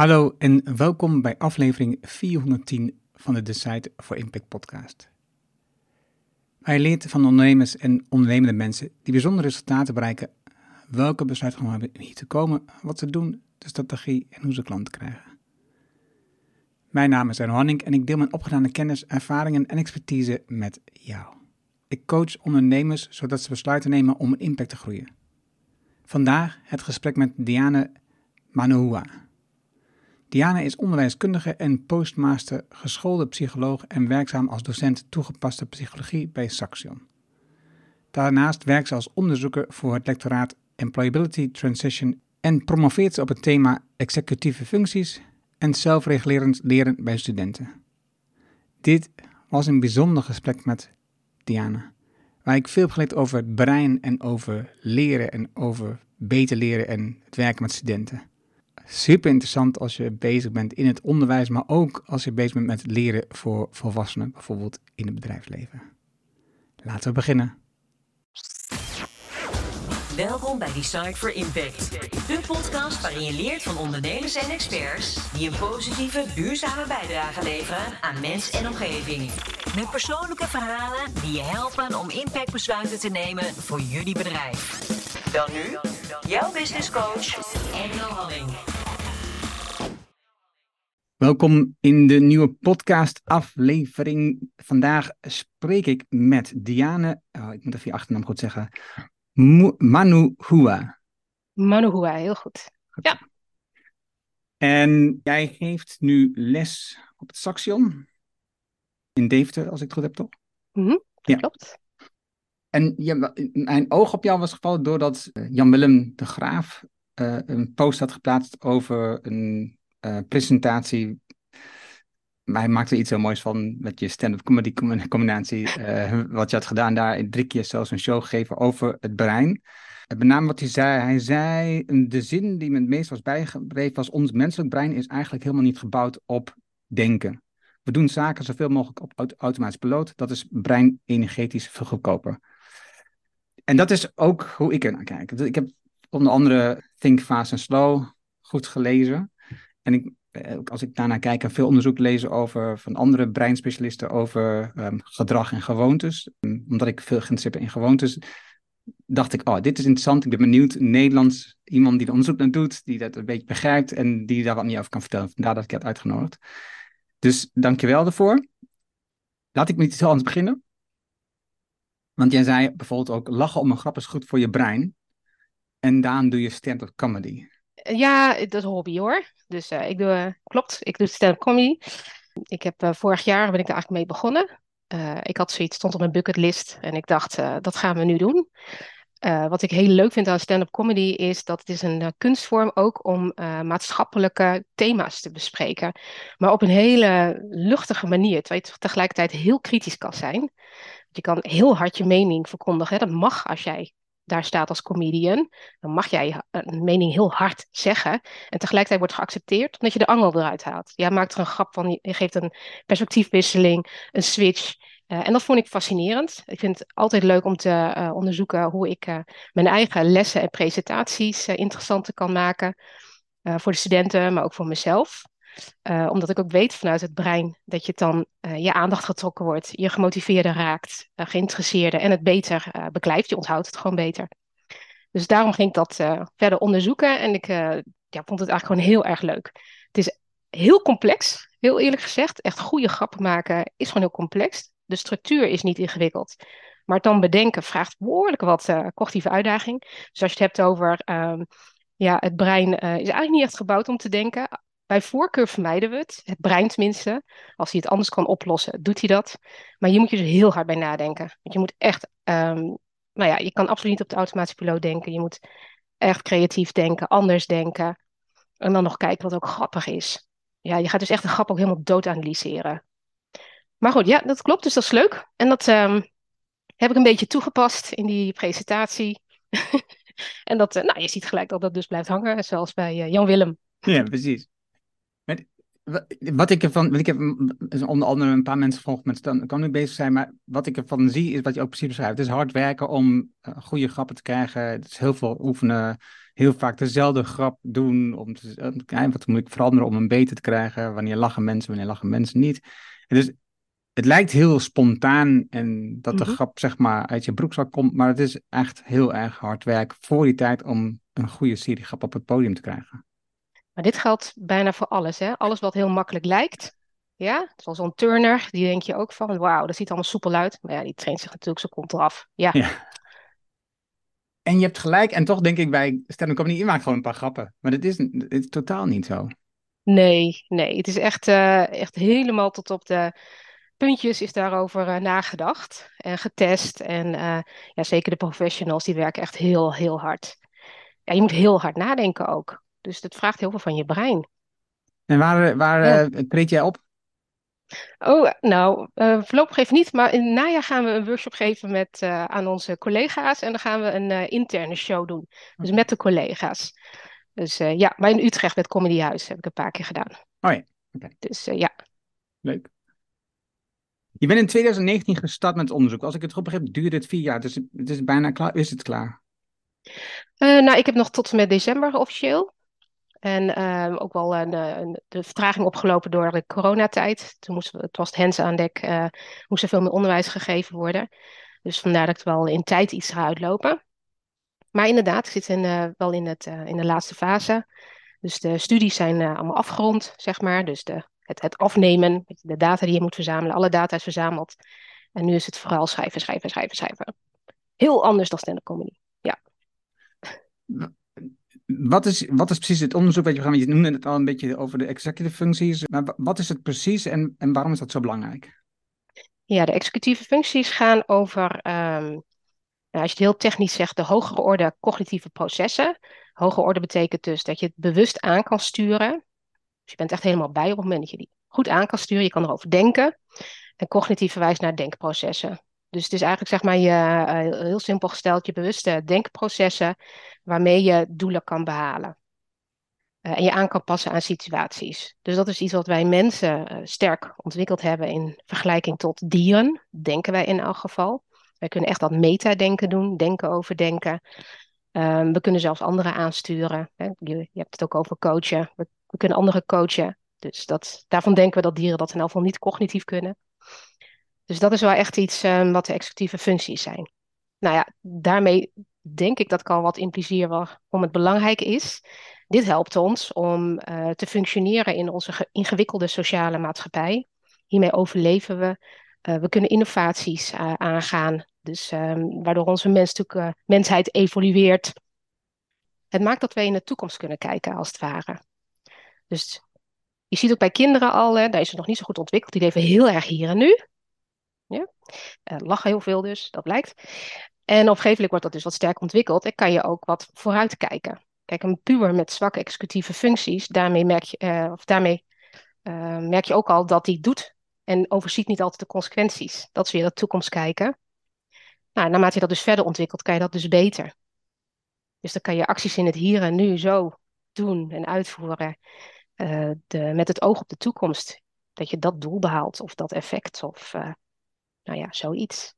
Hallo en welkom bij aflevering 410 van de Decide for Impact podcast. Wij leert van ondernemers en ondernemende mensen die bijzondere resultaten bereiken, welke besluiten hebben hier te komen, wat ze doen, de strategie en hoe ze klanten krijgen. Mijn naam is Arno Hanning en ik deel mijn opgedane kennis, ervaringen en expertise met jou. Ik coach ondernemers zodat ze besluiten nemen om een impact te groeien. Vandaag het gesprek met Diane Manohua. Diana is onderwijskundige en postmaster, geschoolde psycholoog en werkzaam als docent toegepaste psychologie bij Saxion. Daarnaast werkt ze als onderzoeker voor het lectoraat Employability Transition en promoveert ze op het thema executieve functies en zelfregulerend leren bij studenten. Dit was een bijzonder gesprek met Diana, waar ik veel heb geleerd over het brein en over leren en over beter leren en het werken met studenten super interessant als je bezig bent in het onderwijs, maar ook als je bezig bent met leren voor volwassenen, bijvoorbeeld in het bedrijfsleven. Laten we beginnen. Welkom bij Design for Impact, de podcast waarin je leert van ondernemers en experts die een positieve, duurzame bijdrage leveren aan mens en omgeving. Met persoonlijke verhalen die je helpen om impactbesluiten te nemen voor jullie bedrijf. Dan nu, jouw business coach, Engel Halling. Welkom in de nieuwe podcast-aflevering. Vandaag spreek ik met Diane, oh, ik moet even je achternaam goed zeggen, Manu Hua. Manu Hua, heel goed. Ja. En jij geeft nu les op het Saxion in Deventer, als ik het goed heb, toch? Mm ja. Klopt. En ja, mijn oog op jou was gevallen doordat eh, Jan-Willem de Graaf uh, een post had geplaatst over een uh, presentatie. Maar hij maakte er iets heel moois van met je stand-up comedy combinatie. Uh, wat je had gedaan daar, drie keer zelfs een show gegeven over het brein. En met name wat hij zei, hij zei, de zin die me het meest was bijgebleven was, ons menselijk brein is eigenlijk helemaal niet gebouwd op denken. We doen zaken zoveel mogelijk op automatisch piloot. Dat is brein energetisch veel goedkoper. En dat is ook hoe ik er naar kijk. Ik heb onder andere Think Fast and Slow goed gelezen. En ik, eh, als ik daarnaar kijk en veel onderzoek lezen over van andere breinspecialisten over ehm, gedrag en gewoontes, omdat ik veel geïnteresseerd ben in gewoontes, dacht ik, oh, dit is interessant. Ik ben benieuwd, Nederlands, iemand die er onderzoek naar doet, die dat een beetje begrijpt en die daar wat meer over kan vertellen. Vandaar dat ik heb uitgenodigd. Dus dankjewel daarvoor. Laat ik met iets anders beginnen. Want jij zei bijvoorbeeld ook, lachen om een grap is goed voor je brein. En daarom doe je stand-up comedy. Ja, dat is een hobby hoor. Dus uh, ik doe, uh, klopt, ik doe stand-up comedy. Ik heb uh, vorig jaar ben ik daar eigenlijk mee begonnen. ik had zoiets, stond op mijn bucketlist en ik dacht, dat gaan we nu doen. wat ik heel leuk vind aan stand-up comedy is dat het is een kunstvorm ook om maatschappelijke thema's te bespreken. Maar op een hele luchtige manier, terwijl je tegelijkertijd heel kritisch kan zijn. Je kan heel hard je mening verkondigen. Dat mag als jij daar staat als comedian, dan mag jij een mening heel hard zeggen. En tegelijkertijd wordt geaccepteerd omdat je de angel eruit haalt. Jij maakt er een grap van, je geeft een perspectiefwisseling, een switch. Uh, en dat vond ik fascinerend. Ik vind het altijd leuk om te uh, onderzoeken hoe ik mijn eigen lessen en presentaties interessanter kan maken. voor de studenten, maar ook voor mezelf. Uh, omdat ik ook weet vanuit het brein dat je dan uh, je aandacht getrokken wordt, je gemotiveerder raakt, uh, geïnteresseerder en het beter beklijft. Je onthoudt het gewoon beter. Dus daarom ging ik dat verder onderzoeken en ik ja, vond het eigenlijk gewoon heel erg leuk. Het is heel complex, heel eerlijk gezegd. Echt goede grappen maken is gewoon heel complex. De structuur is niet ingewikkeld. Maar het dan bedenken vraagt behoorlijk wat cognitieve uitdaging. Dus als je het hebt over um, ja, het brein is eigenlijk niet echt gebouwd om te denken. Bij voorkeur vermijden we het, het brein tenminste. Als hij het anders kan oplossen, doet hij dat. Maar hier moet je dus heel hard bij nadenken. Want je moet echt, um, nou ja, je kan absoluut niet op de automatische piloot denken. Je moet echt creatief denken, anders denken. En dan nog kijken wat ook grappig is. Ja, je gaat dus echt de grap ook helemaal dood analyseren. Maar goed, ja, dat klopt, dus dat is leuk. En dat um, heb ik een beetje toegepast in die presentatie. en dat, uh, nou, je ziet gelijk dat dat dus blijft hangen, zoals bij uh, Jan Willem. Ja, precies wat ik ervan, want ik heb onder andere een paar mensen gevolgd met stand-up nu bezig zijn, maar wat ik ervan zie is wat je ook precies beschrijft. Het is hard werken om uh, goede grappen te krijgen. Het is heel veel oefenen, heel vaak dezelfde grap doen om te wat moet ik veranderen om hem beter te krijgen. Wanneer lachen mensen, wanneer lachen mensen niet. dus het lijkt heel spontaan en dat de mhm. grap zeg maar uit je broekzak komt, maar het is echt heel erg hard werk voor die tijd om een goede serie grap op het podium te krijgen. Maar dit geldt bijna voor alles. Hè? Alles wat heel makkelijk lijkt. Ja, zoals zo'n turner, die denk je ook van, wauw, dat ziet allemaal soepel uit. Maar ja, die traint zich natuurlijk, zo komt eraf. Ja. ja. En je hebt gelijk, en toch denk ik bij stand-up comedy, je maakt gewoon een paar grappen. Maar dat is, het is totaal niet zo. Nee, nee, het is echt, uh, echt helemaal tot op de puntjes is daarover uh, nagedacht en getest. En uh, ja, zeker de professionals, die werken echt heel, heel hard. Ja, je moet heel hard nadenken ook. Dus dat vraagt heel veel van je brein. En waar, waar ja. uh, treed jij op? Oh, nou, uh, voorlopig even niet. Maar in het najaar gaan we een workshop geven met, uh, aan onze collega's. En dan gaan we een interne show doen. Dus met de collega's. Dus ja, maar in Utrecht met Comedy Huis heb ik een paar keer gedaan. Oh ja, oké. Dus ja. Leuk. Je bent in 2019 gestart met onderzoek. Als ik het goed begrijp, duurde het vier jaar. Dus het is bijna klaar. Is het klaar? nou, ik heb nog tot en met december officieel. En ehm, ook wel een, de vertraging opgelopen door de coronatijd. Toen moest, het was het hands aan dek, uh, moest er veel meer onderwijs gegeven worden. Dus vandaar dat ik wel in tijd iets ga uitlopen. Maar inderdaad, ik zit uh, wel in, het, in de laatste fase. Dus de studies zijn allemaal afgerond, zeg maar. Dus de, het, het afnemen, de data die je moet verzamelen, alle data is verzameld. En nu is het vooral schrijven, schrijven, schrijven, schrijven. Heel anders dan stand-up ja. Wat is, wat is precies het onderzoek wat je gaan? Je noemde het al een beetje over de executive functies. Maar wat is het precies en, en waarom is dat zo belangrijk? Ja, de executieve functies gaan over, ehm, nou, als je het heel technisch zegt, de hogere orde cognitieve processen. Hogere orde betekent dus dat je het bewust aan kan sturen. Dus je bent echt helemaal bij op het moment dat je die goed aan kan sturen. Je kan erover denken. En cognitief verwijst naar denkprocessen. Dus het is eigenlijk zeg maar je, uh, heel simpel gesteld, je bewuste denkprocessen waarmee je doelen kan behalen. Uh, en je aan kan passen aan situaties. Dus dat is iets wat wij mensen uh, sterk ontwikkeld hebben in vergelijking tot dieren, denken wij in elk geval. Wij kunnen echt dat metadenken doen, denken over denken. Um, we kunnen zelfs anderen aansturen. Hè. Je, je, hebt het ook over coachen. We, we, kunnen anderen coachen. Dus dat, daarvan denken we dat dieren dat in elk geval niet cognitief kunnen. Dus dat is wel echt iets um, wat de executieve functies zijn. Nou ja, daarmee denk ik dat ik al wat impliceer waarom het belangrijk is. Dit helpt ons om uh, te functioneren in onze ingewikkelde sociale maatschappij. Hiermee overleven we. Uh, we kunnen innovaties uh, aangaan. Dus um, waardoor onze mens mensheid evolueert. Het maakt dat wij in de toekomst kunnen kijken, als het ware. Dus je ziet ook bij kinderen al, hè, daar is het nog niet zo goed ontwikkeld. Die leven heel erg hier en nu. Ja? Uh, lachen heel veel dus, dat blijkt. En op wordt dat dus wat sterk ontwikkeld en kan je ook wat vooruit kijken. Kijk, een puber met zwakke executieve functies, daarmee merk je, uh, of daarmee, uh, merk je ook al dat hij doet en overziet niet altijd de consequenties. Dat is weer de toekomst kijken. Nou, naarmate je dat dus verder ontwikkelt, kan je dat dus beter. Dus dan kan je acties in het hier en nu zo doen en uitvoeren de, met het oog op de toekomst. Dat je dat doel behaalt of dat effect of nou ja, zoiets.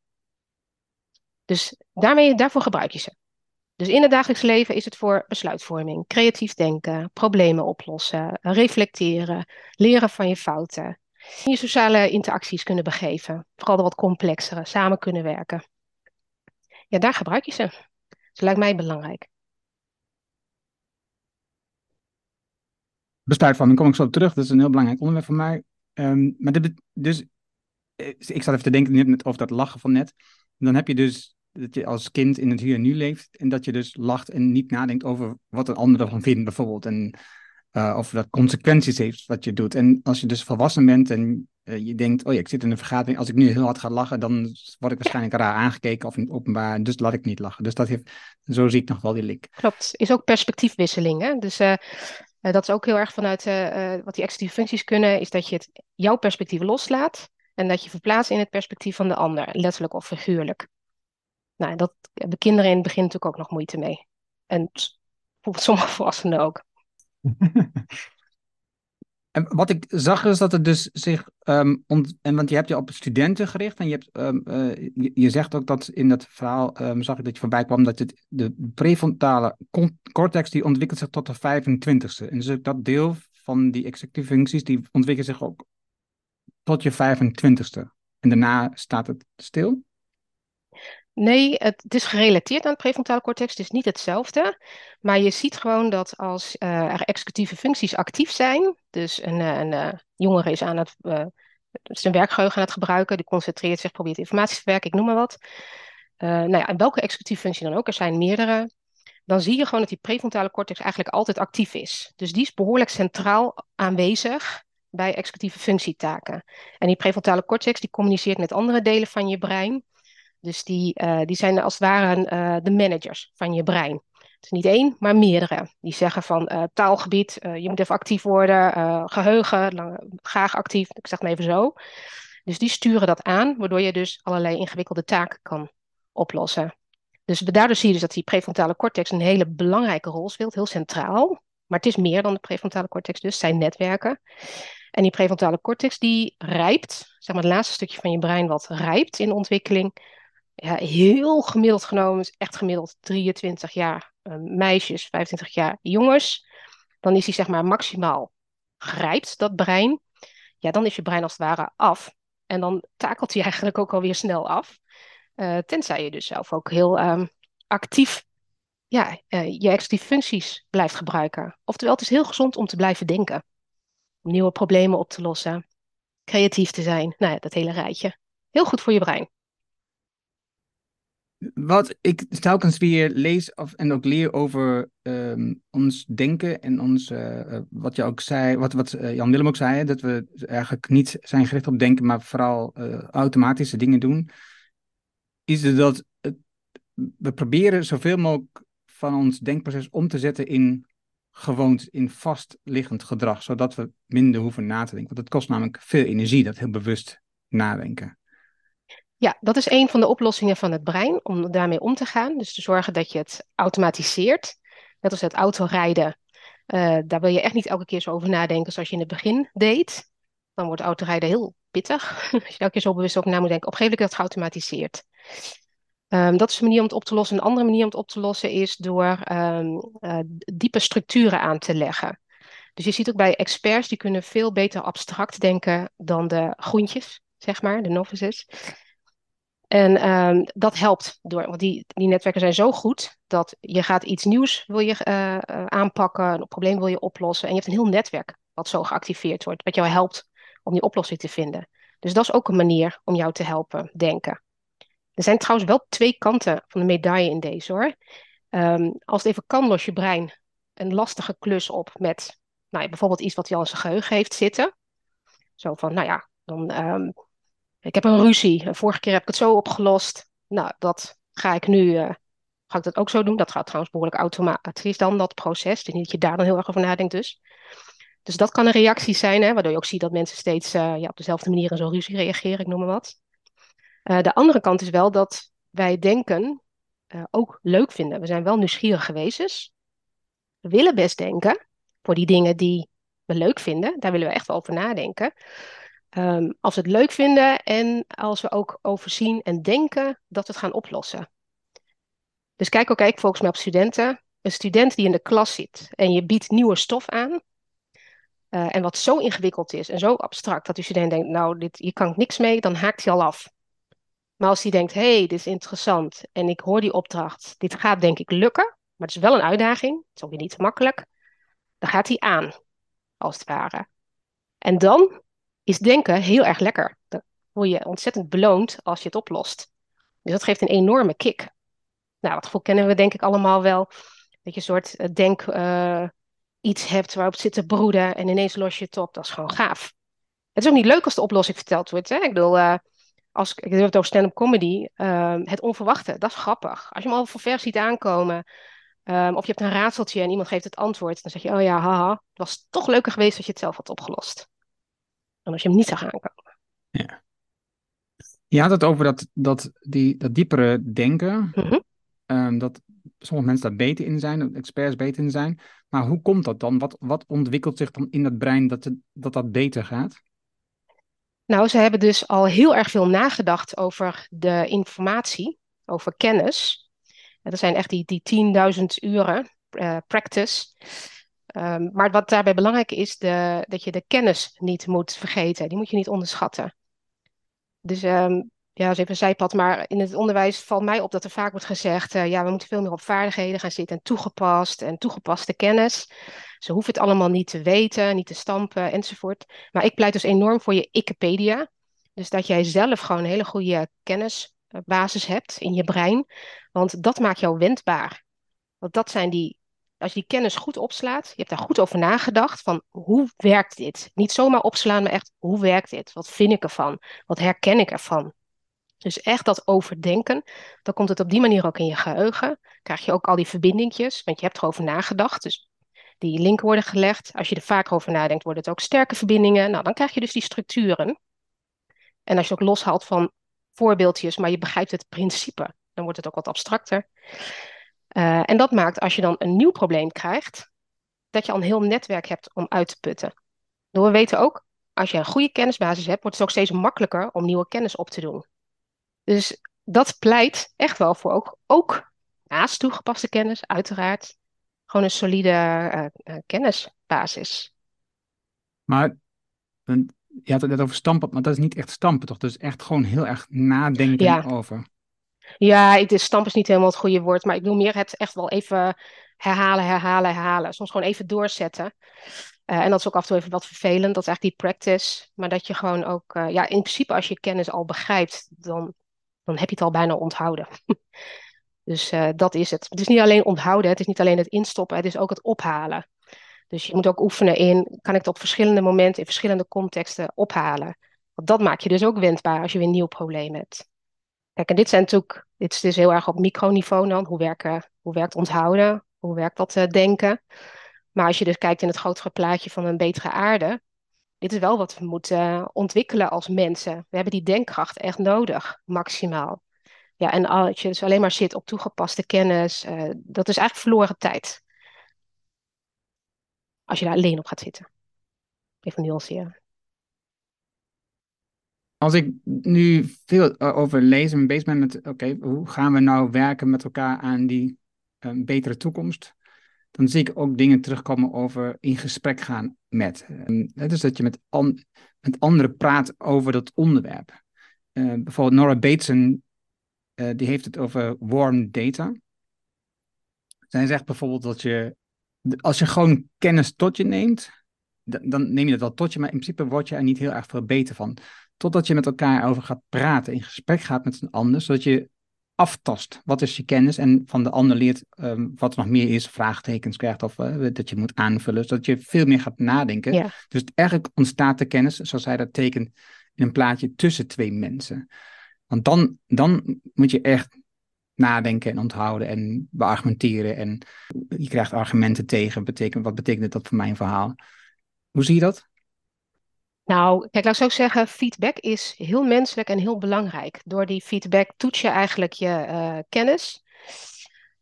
Dus daarmee, daarvoor gebruik je ze. Dus in het dagelijks leven is het voor besluitvorming, creatief denken, problemen oplossen, reflecteren, leren van je fouten. Je sociale interacties kunnen begeven, vooral de wat complexere, samen kunnen werken. Ja, daar gebruik je ze. Dat lijkt mij belangrijk. Besluitvorming kom ik zo op terug. Dat is een heel belangrijk onderwerp voor mij. Um, maar dit, dus ik zat even te denken net over dat lachen van net. Dan heb je dus dat je als kind in het hier en nu leeft en dat je dus lacht en niet nadenkt over wat een ander ervan vindt bijvoorbeeld. En uh, of dat consequenties heeft wat je doet. En als je dus volwassen bent en uh, je denkt, oh ja, ik zit in een vergadering, als ik nu heel hard ga lachen, dan word ik waarschijnlijk raar aangekeken of in het openbaar, dus laat ik niet lachen. Dus dat heeft, zo zie ik nog wel die link. Klopt, is ook perspectiefwisseling. Hè? Dus dat is ook heel erg vanuit wat die executieve functies kunnen, is dat je het, jouw perspectief loslaat en dat je verplaatst in het perspectief van de ander, letterlijk of figuurlijk. Nou, dat hebben kinderen in het begin natuurlijk ook nog moeite mee. En sommige volwassenen ook. En wat ik zag is dat het dus zich, ehm, ont- en want je hebt je op studenten gericht en je, hebt, ehm, eh, je, je zegt ook dat in dat verhaal, ehm, zag ik dat je voorbij kwam, dat het, de prefrontale cortex die ontwikkelt zich tot de 25ste. En dus dat deel van die executieve functies, die ontwikkelt zich ook tot je 25ste. En daarna staat het stil. Nee, het, is gerelateerd aan het prefrontale cortex. Het is niet hetzelfde. Maar je ziet gewoon dat als eh, er executieve functies actief zijn. Dus een, eh, een eh, jongere is aan het, eh, zijn werkgeheugen aan het gebruiken. Die concentreert zich, probeert informatie te verwerken, ik noem maar wat. Nou ja, en welke executieve functie dan ook, er zijn meerdere. Dan zie je gewoon dat die prefrontale cortex eigenlijk altijd actief is. Dus die is behoorlijk centraal aanwezig bij executieve functietaken. En die prefrontale cortex die communiceert met andere delen van je brein. Dus die, eh, die zijn als het ware eh, de managers van je brein. Is niet één, maar meerdere. Die zeggen van eh, taalgebied, je moet even actief worden, eh, geheugen, graag actief, ik zeg het maar even zo. Dus die sturen dat aan, waardoor je dus allerlei ingewikkelde taken kan oplossen. Dus daardoor zie je dus dat die prefrontale cortex een hele belangrijke rol speelt, heel centraal. Maar het is meer dan de prefrontale cortex, dus zijn netwerken. En die prefrontale cortex die rijpt, zeg maar het laatste stukje van je brein wat rijpt in ontwikkeling. Ja, heel gemiddeld genomen, is echt gemiddeld 23 jaar eh, meisjes, 25 jaar jongens. Dan is die zeg maar maximaal grijpt, dat brein. Ja, dan is je brein als het ware af. En dan takelt hij eigenlijk ook alweer snel af. Eh, tenzij je dus zelf ook heel ehm, actief ja, eh, je executieve functies blijft gebruiken. Oftewel, het is heel gezond om te blijven denken. Om nieuwe problemen op te lossen. Creatief te zijn. Nou ja, dat hele rijtje. Heel goed voor je brein. Wat ik telkens weer lees of, en ook leer over ehm, ons denken en ons, eh, eh, wat je ook zei, wat, wat eh, Jan Willem ook zei, dat we eigenlijk niet zijn gericht op denken, maar vooral automatische dingen doen, is dat we proberen zoveel mogelijk van ons denkproces om te zetten in gewoontes, in vastliggend gedrag, zodat we minder hoeven na te denken. Want het kost namelijk veel energie, dat heel bewust nadenken. Ja, dat is een van de oplossingen van het brein om daarmee om te gaan. Dus te zorgen dat je het automatiseert. Net als het autorijden. Eh, daar wil je echt niet elke keer zo over nadenken zoals je in het begin deed. Dan wordt autorijden heel pittig. Als je elke keer zo bewust over na moet denken. Op een gegeven moment het geautomatiseerd. Ehm, dat is een manier om het op te lossen. Een andere manier om het op te lossen is door ehm, eh, diepe structuren aan te leggen. Dus je ziet ook bij experts, die kunnen veel beter abstract denken dan de groentjes, zeg maar, de novices. En ehm, dat helpt door, want die, die netwerken zijn zo goed dat je gaat iets nieuws wil je eh, eh, aanpakken, een probleem wil je oplossen. En je hebt een heel netwerk wat zo geactiveerd wordt, wat jou helpt om die oplossing te vinden. Dus dat is ook een manier om jou te helpen denken. Er zijn trouwens wel twee kanten van de medaille in deze hoor. Ehm, als het even kan, los je brein een lastige klus op met nou, ja, bijvoorbeeld iets wat hij al in zijn geheugen heeft zitten. Zo van, nou ja, dan, ehm, ik heb een ruzie. En Vorige keer heb ik het zo opgelost. Nou, dat ga ik nu, eh, ga ik dat ook zo doen. Dat gaat trouwens behoorlijk automatisch dan, dat proces. Dus niet dat je daar dan heel erg over nadenkt dus. Dus dat kan een reactie zijn, hè, waardoor je ook ziet dat mensen steeds eh, ja, op dezelfde manier in zo'n ruzie reageren, ik noem maar wat. Eh, de andere kant is wel dat wij denken eh, ook leuk vinden. We zijn wel nieuwsgierige wezens. We willen best denken voor die dingen die we leuk vinden. Daar willen we echt wel over nadenken. Ehm, als we het leuk vinden en als we ook overzien en denken dat we het gaan oplossen. Dus kijk ook, kijk volgens mij op studenten. Een student die in de klas zit en je biedt nieuwe stof aan. eh, en wat zo ingewikkeld is en zo abstract dat die student denkt, nou, dit, hier kan ik niks mee, dan haakt hij al af. Maar als hij denkt, hé, hey, dit is interessant en ik hoor die opdracht, dit gaat denk ik lukken, maar het is wel een uitdaging, het is ook weer niet makkelijk, dan gaat hij aan, als het ware. En dan is denken heel erg lekker. Dan word je ontzettend beloond als je het oplost. Dus dat geeft een enorme kick. Nou, dat gevoel kennen we denk ik allemaal wel. Dat je een soort eh, denk eh, iets hebt waarop zit te broeden en ineens los je het op. Dat is gewoon gaaf. Het is ook niet leuk als de oplossing verteld wordt. Hè? Ik bedoel, eh, als, ik heb het over stand-up comedy. eh, het onverwachte, dat is grappig. Als je hem al van ver ziet aankomen. ehm, of je hebt een raadseltje en iemand geeft het antwoord. Dan zeg je, oh ja, haha. Het was toch leuker geweest als je het zelf had opgelost. Dan als je hem niet zag aankomen. Je had het over dat, dat, die, dat diepere denken. Mhm. ehm, dat sommige mensen daar beter in zijn, dat experts beter in zijn. Maar hoe komt dat dan? Wat, wat ontwikkelt zich dan in het brein dat, het, dat dat beter gaat? Nou, ze hebben dus al heel erg veel nagedacht over de informatie, over kennis. Dat zijn echt die, die 10.000 uren uh, practice. Um, maar wat daarbij belangrijk is, de, dat je de kennis niet moet vergeten. Die moet je niet onderschatten. Dus um, ja, dat even een zijpad, maar in het onderwijs valt mij op dat er vaak wordt gezegd, uh, ja, we moeten veel meer op vaardigheden gaan zitten en toegepast en toegepaste kennis. Ze hoeven het allemaal niet te weten, niet te stampen enzovoort. Maar ik pleit dus enorm voor je Wikipedia. Dus dat jij zelf gewoon een hele goede kennisbasis hebt in je brein. Want dat maakt jou wendbaar. Want dat zijn die, als je die kennis goed opslaat, je hebt daar goed over nagedacht van hoe werkt dit? Niet zomaar opslaan, maar echt hoe werkt dit? Wat vind ik ervan? Wat herken ik ervan? Dus echt dat overdenken, dan komt het op die manier ook in je geheugen. Krijg je ook al die verbindingjes, want je hebt erover nagedacht. Dus die linken worden gelegd. Als je er vaker over nadenkt, worden het ook sterke verbindingen. Nou, dan krijg je dus die structuren. En als je ook loshaalt van voorbeeldjes, maar je begrijpt het principe, dan wordt het ook wat abstracter. Uh, en dat maakt als je dan een nieuw probleem krijgt, dat je al een heel netwerk hebt om uit te putten. We weten ook, als je een goede kennisbasis hebt, wordt het ook steeds makkelijker om nieuwe kennis op te doen. Dus dat pleit echt wel voor ook, ook naast toegepaste kennis, uiteraard, gewoon een solide uh, kennisbasis. Maar je had het net over stampen, maar dat is niet echt stampen, toch? Dus echt gewoon heel erg nadenken ja. over. Ja, stampen is niet helemaal het goede woord, maar ik noem meer het echt wel even herhalen, herhalen, herhalen. Soms gewoon even doorzetten. Uh, en dat is ook af en toe even wat vervelend, dat is eigenlijk die practice. Maar dat je gewoon ook, uh, ja, in principe als je kennis al begrijpt, dan dan heb je het al bijna onthouden. dus uh, dat is het. Het is niet alleen onthouden, het is niet alleen het instoppen, het is ook het ophalen. Dus je moet ook oefenen in, kan ik het op verschillende momenten, in verschillende contexten ophalen. Want dat maakt je dus ook wendbaar als je weer een nieuw probleem hebt. Kijk, en dit zijn natuurlijk, dit is dus heel erg op microniveau dan. Hoe, werken, hoe werkt onthouden? Hoe werkt dat uh, denken? Maar als je dus kijkt in het grotere plaatje van een betere aarde, dit is wel wat we moeten uh, ontwikkelen als mensen. We hebben die denkkracht echt nodig, maximaal. Ja, en als je dus alleen maar zit op toegepaste kennis, uh, dat is eigenlijk verloren tijd. Als je daar alleen op gaat zitten. Even nuanceren. Als ik nu veel over lees en bezig ben met, oké, hoe gaan we nou werken met elkaar aan die betere toekomst? Dan zie ik ook dingen terugkomen over in gesprek gaan met. dus dat je met, met anderen praat over dat onderwerp. Uh, bijvoorbeeld Nora Bateson, uh, die heeft het over warm data. Zij zegt bijvoorbeeld dat je, als je gewoon kennis tot je neemt, dan neem je dat wel tot je, maar in principe word je er niet heel erg veel beter van. Totdat je met elkaar over gaat praten, in gesprek gaat met een ander, zodat je aftast. Wat is je kennis? En van de ander leert um, wat er nog meer is, vraagtekens krijgt of uh, dat je moet aanvullen, zodat je veel meer gaat nadenken. Ja. Dus eigenlijk ontstaat de kennis, zoals hij dat tekent, in een plaatje tussen twee mensen. Want dan, dan moet je echt nadenken en onthouden en beargumenteren. En je krijgt argumenten tegen. Betekent, wat betekent dat voor mijn verhaal? Hoe zie je dat? Nou, kijk, laat ik zo zeggen, feedback is heel menselijk en heel belangrijk. Door die feedback toets je eigenlijk je uh, kennis.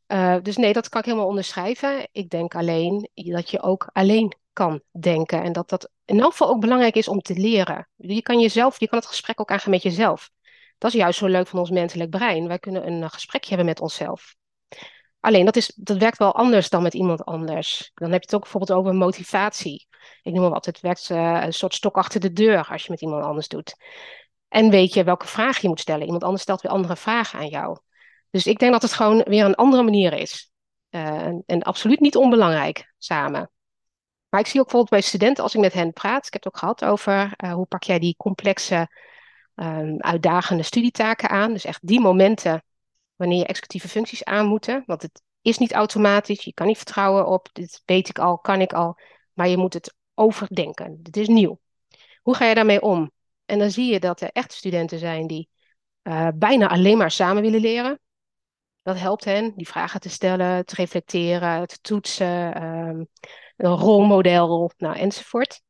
Uh, dus nee, dat kan ik helemaal onderschrijven. Ik denk alleen dat je ook alleen kan denken. En dat dat in elk geval ook belangrijk is om te leren. Je kan jezelf, je kan het gesprek ook aangaan met jezelf. Dat is juist zo leuk van ons menselijk brein. Wij kunnen een gesprekje hebben met onszelf. Alleen dat, is, dat werkt wel anders dan met iemand anders. Dan heb je het ook bijvoorbeeld over motivatie. Ik noem maar wat, het werkt uh, een soort stok achter de deur als je met iemand anders doet. En weet je welke vraag je moet stellen. Iemand anders stelt weer andere vragen aan jou. Dus ik denk dat het gewoon weer een andere manier is. Uh, en, absoluut niet onbelangrijk samen. Maar ik zie ook bijvoorbeeld bij studenten, als ik met hen praat, ik heb het ook gehad over uh, hoe pak jij die complexe, um, uitdagende studietaken aan. Dus echt die momenten wanneer je executieve functies aan moeten. Want het is niet automatisch, je kan niet vertrouwen op, dit weet ik al, kan ik al. Maar je moet het overdenken. Dit is nieuw. Hoe ga je daarmee om? En dan zie je dat er echt studenten zijn die uh, bijna alleen maar samen willen leren. Dat helpt hen, die vragen te stellen, te reflecteren, te toetsen, um, een rolmodel, nou, enzovoort.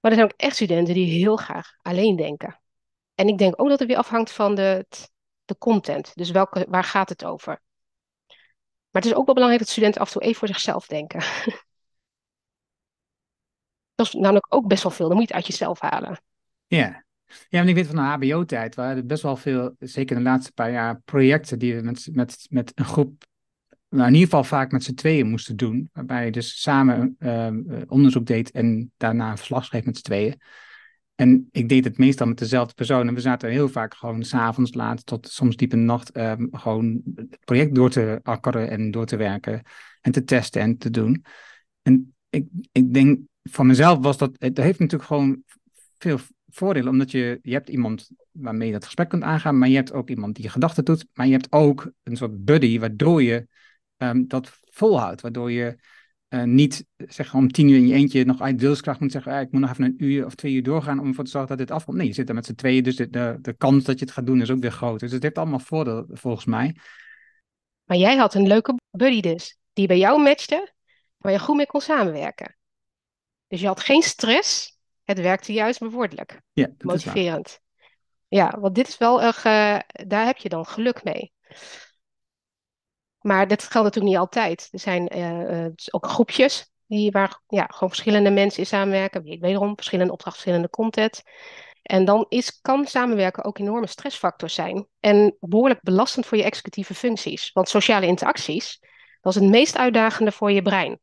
Maar er zijn ook echt studenten die heel graag alleen denken. En ik denk ook dat het weer afhangt van de, de content. Dus welke, waar gaat het over? Maar het is ook wel belangrijk dat studenten af en toe even voor zichzelf denken. dat is namelijk ook best wel veel. Dan moet je uit jezelf halen. Ja. Ja, want ik weet van de HBO-tijd waren er best wel veel, zeker de laatste paar jaar, projecten die we met, met, met een groep, nou in ieder geval vaak met z'n tweeën moesten doen. Waarbij je dus samen uh, onderzoek deed en daarna een verslag schreef met z'n tweeën. En ik deed het meestal met dezelfde persoon. En we zaten heel vaak gewoon s'avonds laat tot soms diep in de nacht um, gewoon het project door te akkeren en door te werken. En te testen en te doen. En ik, ik denk, van mezelf was dat, het heeft natuurlijk gewoon veel voordelen. Omdat je, je hebt iemand waarmee je dat gesprek kunt aangaan. Maar je hebt ook iemand die je gedachten doet. Maar je hebt ook een soort buddy waardoor je um, dat volhoudt. Waardoor je uh, niet zeg om tien uur in je eentje nog uit wilskracht moet zeggen, ah, ik moet nog even een uur of twee uur doorgaan om ervoor te zorgen dat dit afkomt. Nee, je zit er met z'n tweeën, dus de, de, de kans dat je het gaat doen is ook weer groot. Dus het heeft allemaal voordeel volgens mij. Maar jij had een leuke buddy dus, die bij jou matchte, waar je goed mee kon samenwerken. Dus je had geen stress, het werkte juist bevorderlijk. Ja, motiverend. Ja, want dit is wel erg, uh, daar heb je dan geluk mee. Maar dat geldt natuurlijk niet altijd. Er zijn uh, ook groepjes die, waar ja, gewoon verschillende mensen in samenwerken. Wederom verschillende opdrachten, verschillende content. En dan is, kan samenwerken ook een enorme stressfactor zijn. En behoorlijk belastend voor je executieve functies. Want sociale interacties, dat is het meest uitdagende voor je brein.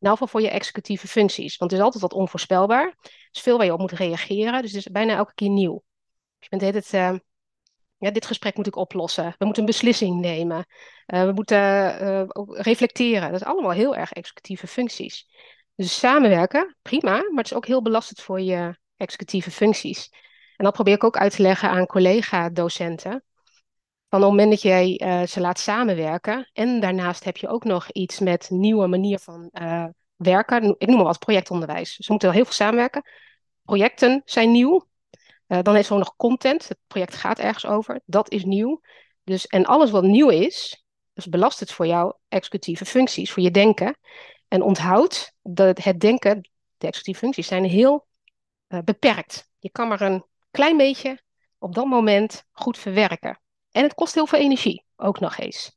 In ieder voor je executieve functies. Want het is altijd wat onvoorspelbaar. Er is veel waar je op moet reageren. Dus het is bijna elke keer nieuw. Je bent het, uh, ja, dit gesprek moet ik oplossen. We moeten een beslissing nemen. Uh, we moeten uh, reflecteren. Dat is allemaal heel erg executieve functies. Dus samenwerken, prima, maar het is ook heel belastend voor je executieve functies. En dat probeer ik ook uit te leggen aan collega-docenten. Van op het moment dat jij uh, ze laat samenwerken en daarnaast heb je ook nog iets met nieuwe manier van werken. Ik noem maar wat projectonderwijs. Ze moeten heel veel samenwerken. Projecten zijn nieuw, uh, dan is er ook nog content. Het project gaat ergens over. Dat is nieuw. Dus, en alles wat nieuw is, is belastend voor jouw executieve functies, voor je denken. En onthoud dat het denken, de executieve functies, zijn heel uh, beperkt. Je kan maar een klein beetje op dat moment goed verwerken. En het kost heel veel energie, ook nog eens.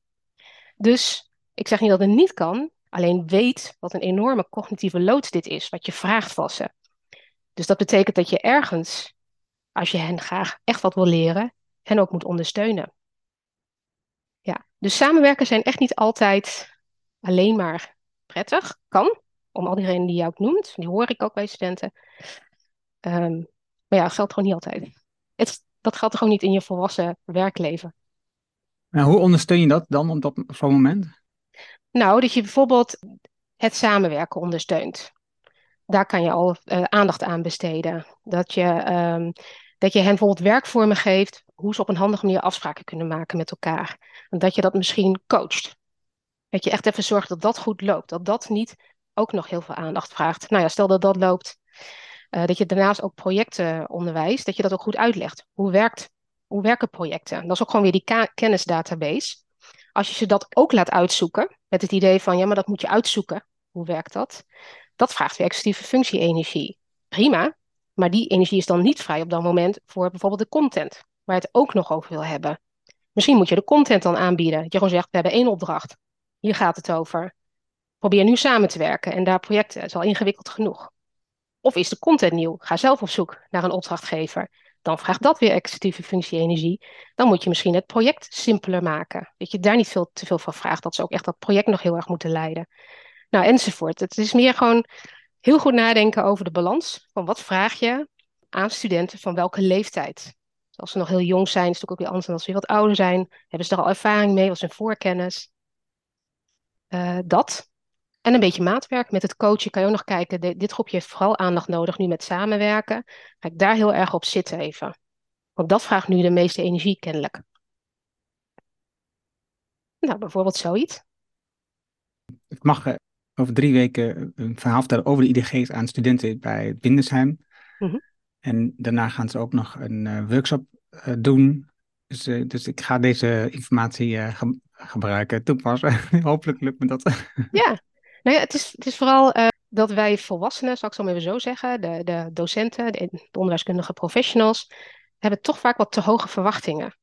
Dus ik zeg niet dat het niet kan, alleen weet wat een enorme cognitieve loods dit is, wat je vraagt van ze. Dus dat betekent dat je ergens als je hen graag echt wat wil leren, hen ook moet ondersteunen. Ja, dus samenwerken zijn echt niet altijd alleen maar prettig. Kan, om al die redenen die je ook noemt. Die hoor ik ook bij studenten. Um, maar ja, dat geldt gewoon niet altijd. Het, dat geldt gewoon niet in je volwassen werkleven. Nou, hoe ondersteun je dat dan op, dat, op zo'n moment? Nou, dat je bijvoorbeeld het samenwerken ondersteunt. Daar kan je al uh, aandacht aan besteden. Dat je um, dat je hen bijvoorbeeld werkvormen geeft hoe ze op een handige manier afspraken kunnen maken met elkaar. En dat je dat misschien coacht. Dat je echt even zorgt dat dat goed loopt. Dat dat niet ook nog heel veel aandacht vraagt. Nou ja, stel dat dat loopt. Uh, dat je daarnaast ook projecten onderwijst. Dat je dat ook goed uitlegt. Hoe, werkt, hoe werken projecten? Dat is ook gewoon weer die kennisdatabase. Als je ze dat ook laat uitzoeken. Met het idee van ja, maar dat moet je uitzoeken. Hoe werkt dat? Dat vraagt weer executieve functie-energie. Prima, maar die energie is dan niet vrij op dat moment voor bijvoorbeeld de content, waar je het ook nog over wil hebben. Misschien moet je de content dan aanbieden. Dat je gewoon zegt, we hebben één opdracht. Hier gaat het over. Probeer nu samen te werken en daar projecten. Het is al ingewikkeld genoeg. Of is de content nieuw? Ga zelf op zoek naar een opdrachtgever. Dan vraagt dat weer executieve functie-energie. Dan moet je misschien het project simpeler maken. Dat je daar niet veel, te veel van vraagt. Dat ze ook echt dat project nog heel erg moeten leiden. Nou, enzovoort. Het is meer gewoon heel goed nadenken over de balans. Van wat vraag je aan studenten van welke leeftijd? Als ze nog heel jong zijn, is het ook weer anders dan als ze weer wat ouder zijn. Hebben ze er al ervaring mee? Wat is hun voorkennis? Uh, dat. En een beetje maatwerk met het coachen kan je ook nog kijken. dit groepje heeft vooral aandacht nodig nu met samenwerken. Ga ik daar heel erg op zitten even. Want dat vraagt nu de meeste energie kennelijk. Nou, bijvoorbeeld zoiets. Het mag eh, over drie weken een verhaal vertellen over de IDG's aan studenten bij Windesheim. Mm En daarna gaan ze ook nog een uh, workshop uh, doen. Dus, uh, dus ik ga deze informatie ge gebruiken, toepassen. Hopelijk lukt me dat. ja, nou ja, het is, het is vooral dat wij volwassenen, zal ik zo maar even zo zeggen, de, de docenten, de, de onderwijskundige professionals, hebben toch vaak wat te hoge verwachtingen.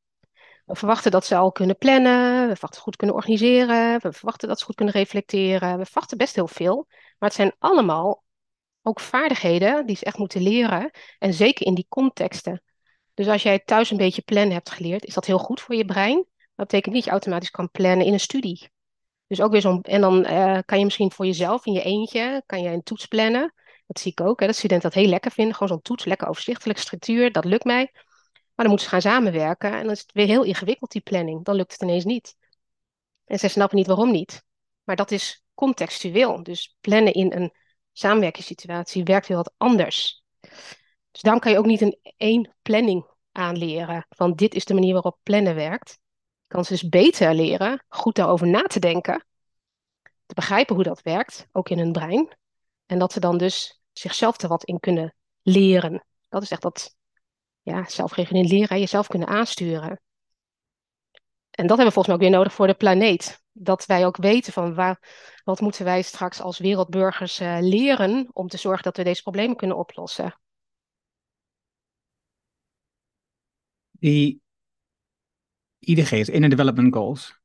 We verwachten dat ze al kunnen plannen, we verwachten goed kunnen organiseren, we verwachten dat ze goed kunnen reflecteren. We verwachten best heel veel, maar het zijn allemaal ook vaardigheden die ze echt moeten leren. En zeker in die contexten. Dus als jij thuis een beetje plannen hebt geleerd, is dat heel goed voor je brein. Dat betekent niet dat je automatisch kan plannen in een studie. Dus ook weer zo'n. En dan uh, kan je misschien voor jezelf in je eentje kan je een toets plannen. Dat zie ik ook, hè, dat studenten dat heel lekker vinden. Gewoon zo'n toets, lekker overzichtelijk, structuur, dat lukt mij. Maar dan moeten ze gaan samenwerken en dan is het weer heel ingewikkeld, die planning. Dan lukt het ineens niet. En ze snappen niet waarom niet. Maar dat is contextueel. Dus plannen in een samenwerkingssituatie werkt heel wat anders. Dus daarom kan je ook niet een één planning aanleren. Van dit is de manier waarop plannen werkt. Je kan ze dus beter leren goed daarover na te denken. Te begrijpen hoe dat werkt, ook in hun brein. En dat ze dan dus zichzelf er wat in kunnen leren. Dat is echt dat ja, zelfregulerend leren, jezelf kunnen aansturen. En dat hebben we volgens mij ook weer nodig voor de planeet. Dat wij ook weten van waar, wat moeten wij straks als wereldburgers uh, leren om te zorgen dat we deze problemen kunnen oplossen. Die IDG's, Inner Development Goals,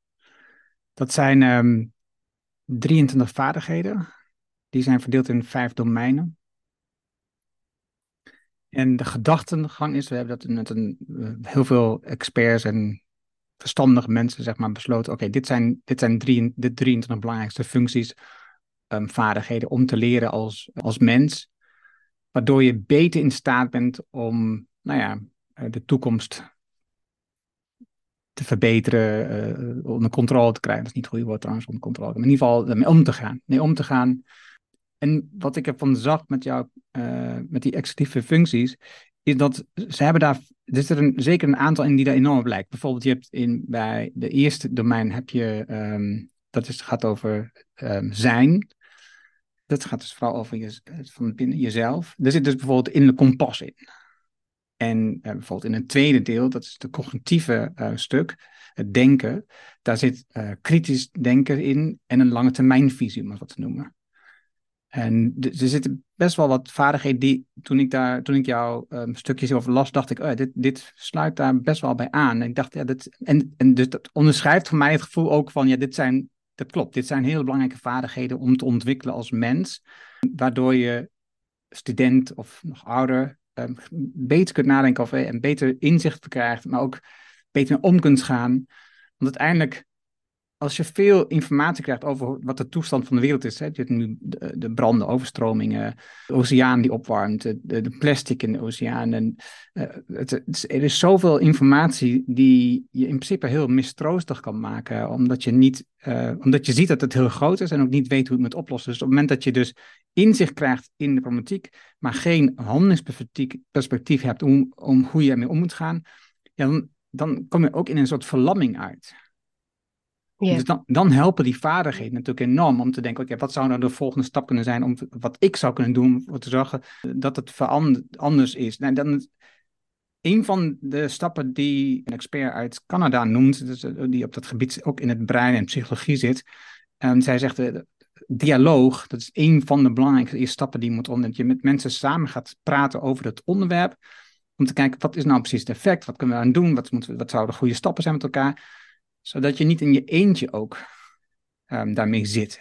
dat zijn um, ehm, 23 vaardigheden. Die zijn verdeeld in vijf domeinen. En de gedachtengang is, we hebben dat met een, eh, heel veel experts en verstandige mensen zeg maar, besloten, oké, dit zijn, dit zijn drie, de 23 belangrijkste functies, um, vaardigheden om te leren als, als mens, waardoor je beter in staat bent om, nou ja, eh, de toekomst te verbeteren, uh, onder controle te krijgen. Dat is niet het goede woord trouwens, onder controle. Maar in ieder geval om te gaan. Mee om te gaan en wat ik ervan zag met jou, uh, met die executieve functies, is dat ze hebben daar, er zit er een, zeker een aantal in die daar enorm blijkt. Bijvoorbeeld, je hebt in, bij de eerste domein heb je, um, dat is, gaat over um, zijn. Dat gaat dus vooral over je, van binnen jezelf. Er zit dus bijvoorbeeld in de kompas in. En uh, bijvoorbeeld in een tweede deel, dat is het cognitieve uh, stuk, het denken, daar zit kritisch denken in en een lange termijnvisie, om het wat te noemen. En er zitten best wel wat vaardigheden die, toen ik, daar, toen ik jou um, stukjes over las, dacht ik, oh, dit, dit sluit daar best wel bij aan. En ik dacht, ja, dit, en, en dus dat onderschrijft voor mij het gevoel ook van, ja, dit zijn, dat klopt, dit zijn hele belangrijke vaardigheden om te ontwikkelen als mens, waardoor je student of nog ouder um, beter kunt nadenken over en beter inzicht krijgt, maar ook beter om kunt gaan. Want uiteindelijk als je veel informatie krijgt over wat de toestand van de wereld is, hè, je hebt nu de, de, branden, overstromingen, de oceaan die opwarmt, de, de plastic in de oceaan. En, uh, het, het, er is zoveel informatie die je in principe heel mistroostig kan maken, omdat je, niet, uh, omdat je ziet dat het heel groot is en ook niet weet hoe het moet oplossen. Dus op het moment dat je dus inzicht krijgt in de problematiek, maar geen handelingsperspectief hebt om, om hoe je ermee om moet gaan, ja, dan, dan kom je ook in een soort verlamming uit. Dus dan, dan, helpen die vaardigheden natuurlijk enorm om te denken, oké, wat zou nou de volgende stap kunnen zijn om wat ik zou kunnen doen om te zorgen dat het anders is. Nou, dan, een van de stappen die een expert uit Canada noemt, dus, eh, die op dat gebied ook in het brein en psychologie zit, en zij zegt, uh, dialoog, dat is een van de belangrijkste stappen die je moet ondernemen. Dat je met mensen samen gaat praten over het onderwerp, om te kijken, wat is nou precies het effect, wat kunnen we aan doen, wat, moeten, wat zouden goede stappen zijn met elkaar zodat je niet in je eentje ook um, daarmee zit.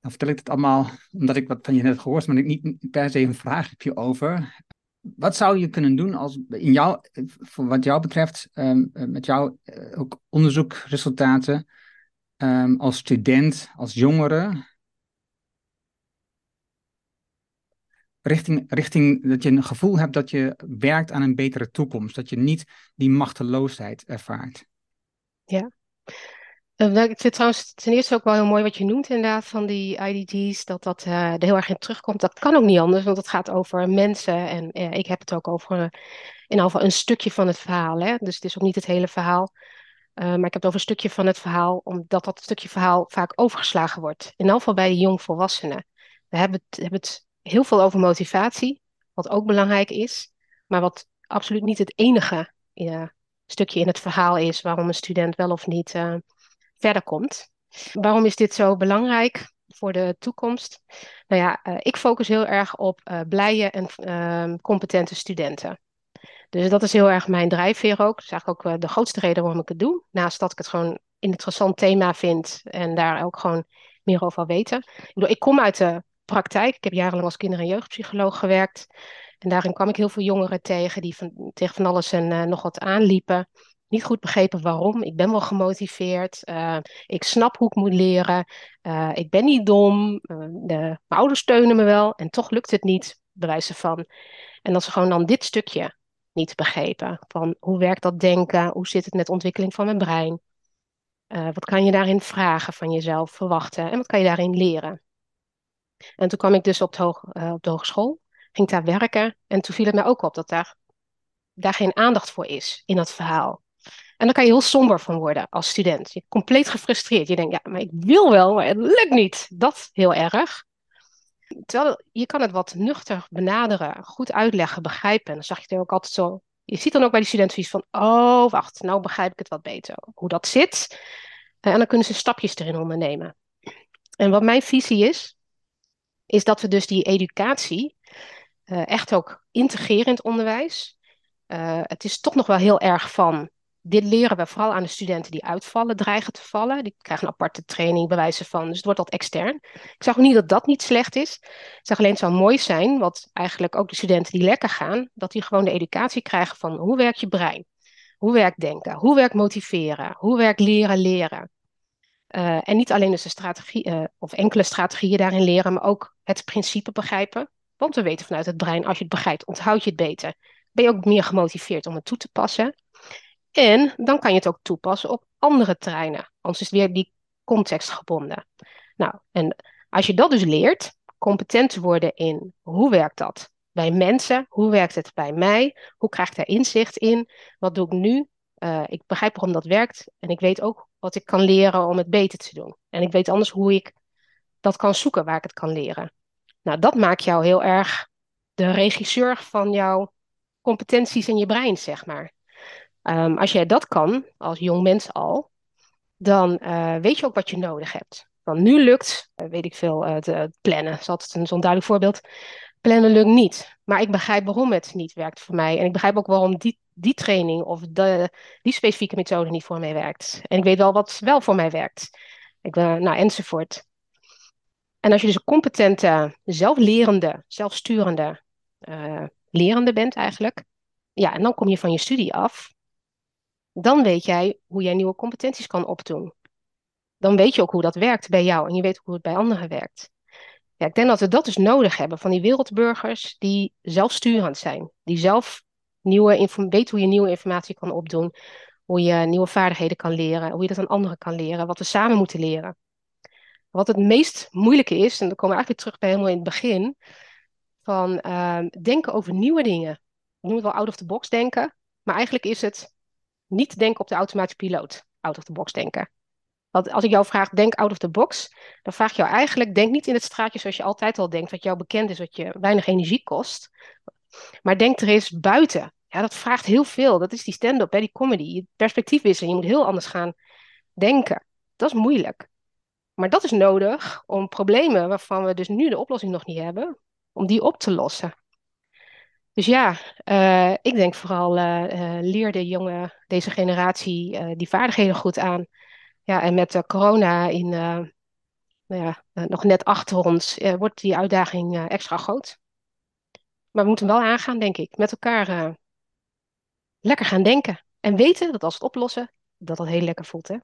Dan vertel ik het allemaal omdat ik wat van je net gehoord maar ik niet per se een vraag heb je over. Wat zou je kunnen doen als in jou, voor wat jou betreft, um, met jouw uh, ook onderzoekresultaten, um, als student, als jongere, richting, richting dat je een gevoel hebt dat je werkt aan een betere toekomst. Dat je niet die machteloosheid ervaart. Ja. Uh, ik vind trouwens ten eerste ook wel heel mooi wat je noemt inderdaad van die IDG's, dat dat uh, er heel erg in terugkomt. Dat kan ook niet anders, want het gaat over mensen en uh, ik heb het ook over in ieder geval een stukje van het verhaal. Hè? Dus het is ook niet het hele verhaal. maar ik heb het over een stukje van het verhaal, omdat dat stukje verhaal vaak overgeslagen wordt. In ieder geval bij de jongvolwassenen. We hebben het, hebben het heel veel over motivatie, wat ook belangrijk is, maar wat absoluut niet het enige stukje in het verhaal is waarom een student wel of niet uh, verder komt. Waarom is dit zo belangrijk voor de toekomst? Nou ja, uh, ik focus heel erg op uh, blije en ehm, competente studenten. Dus dat is heel erg mijn drijfveer ook. Dat is eigenlijk ook de grootste reden waarom ik het doe. Naast dat ik het gewoon een interessant thema vind en daar ook gewoon meer over weten. Ik, bedoel, ik kom uit de praktijk. Ik heb jarenlang als kinder- en jeugdpsycholoog gewerkt. En daarin kwam ik heel veel jongeren tegen die van, tegen van alles en uh, nog wat aanliepen. Niet goed begrepen waarom. Ik ben wel gemotiveerd. Uh, ik snap hoe ik moet leren. Uh, ik ben niet dom. de, mijn ouders steunen me wel. En toch lukt het niet, bewijzen van. En dat ze gewoon dan dit stukje niet begrepen. Van hoe werkt dat denken? Hoe zit het met de ontwikkeling van mijn brein? wat kan je daarin vragen van jezelf, verwachten? En wat kan je daarin leren? En toen kwam ik dus op hoog, op de hogeschool ging daar werken. En toen viel het mij ook op dat daar, daar geen aandacht voor is in dat verhaal. En dan kan je heel somber van worden als student. Je compleet gefrustreerd. Je denkt, ja, maar ik wil wel, maar het lukt niet. Dat heel erg. Terwijl je kan het wat nuchter benaderen, goed uitleggen, begrijpen. En dan zag je het ook altijd zo. Je ziet dan ook bij die studenten van, oh, wacht, nou begrijp ik het wat beter. Hoe dat zit. En dan kunnen ze stapjes erin ondernemen. En wat mijn visie is, is dat we dus die educatie uh, echt ook integrerend onderwijs. Uh, het is toch nog wel heel erg van. Dit leren we vooral aan de studenten die uitvallen, dreigen te vallen. Die krijgen een aparte training, bewijzen van. Dus het wordt wat extern. Ik zeg ook niet dat dat niet slecht is. Ik zeg alleen het zou mooi zijn, wat eigenlijk ook de studenten die lekker gaan, dat die gewoon de educatie krijgen van hoe werkt je brein? Hoe werkt denken? Hoe werkt motiveren? Hoe werkt leren leren? Uh, en niet alleen dus de strategie of enkele strategieën daarin leren, maar ook het principe begrijpen. Want we weten vanuit het brein, als je het begrijpt, onthoud je het beter. Ben je ook meer gemotiveerd om het toe te passen. En dan kan je het ook toepassen op andere terreinen. Anders is het weer die contextgebonden. Nou, en als je dat dus leert, competent te worden in hoe werkt dat bij mensen, hoe werkt het bij mij, hoe krijg ik daar inzicht in, wat doe ik nu, uh, ik begrijp waarom dat werkt en ik weet ook wat ik kan leren om het beter te doen. En ik weet anders hoe ik dat kan zoeken waar ik het kan leren. Nou, dat maakt jou heel erg de regisseur van jouw competenties in je brein, zeg maar. Um, als jij dat kan, als jong mens al, dan uh, weet je ook wat je nodig hebt. Want nu lukt, uh, weet ik veel, uh, te plannen. Dat is altijd zo'n duidelijk voorbeeld. Plannen lukt niet. Maar ik begrijp waarom het niet werkt voor mij. En ik begrijp ook waarom die, die training of de, die specifieke methode niet voor mij werkt. En ik weet wel wat wel voor mij werkt. Ik, nou, enzovoort. En als je dus een competente, zelflerende, zelfsturende uh, lerende bent eigenlijk, ja, en dan kom je van je studie af, dan weet jij hoe jij nieuwe competenties kan opdoen. Dan weet je ook hoe dat werkt bij jou en je weet hoe het bij anderen werkt. Ja, ik denk dat we dat dus nodig hebben van die wereldburgers die zelfsturend zijn, die zelf nieuwe weten hoe je nieuwe informatie kan opdoen, hoe je nieuwe vaardigheden kan leren, hoe je dat aan anderen kan leren, wat we samen moeten leren. Wat het meest moeilijke is, en dan komen we eigenlijk weer terug bij helemaal in het begin, van uh, denken over nieuwe dingen. We noemen het wel out of the box denken, maar eigenlijk is het niet denken op de automatische piloot, out of the box denken. Want als ik jou vraag, denk out of the box, dan vraag ik jou eigenlijk, denk niet in het straatje zoals je altijd al denkt, wat jou bekend is, wat je weinig energie kost. Maar denk er eens buiten. Ja, dat vraagt heel veel. Dat is die stand-up, die comedy. Je perspectief wisselen. Je moet heel anders gaan denken. Dat is moeilijk. Maar dat is nodig om problemen waarvan we dus nu de oplossing nog niet hebben, om die op te lossen. Dus ja, uh, ik denk vooral uh, uh, leer de jonge, deze generatie die vaardigheden goed aan. Ja, en met corona in, nou ja, nog net achter ons, wordt die uitdaging extra groot. Maar we moeten wel aangaan, denk ik, met elkaar lekker gaan denken. En weten dat als we het oplossen, dat dat heel lekker voelt. Hè?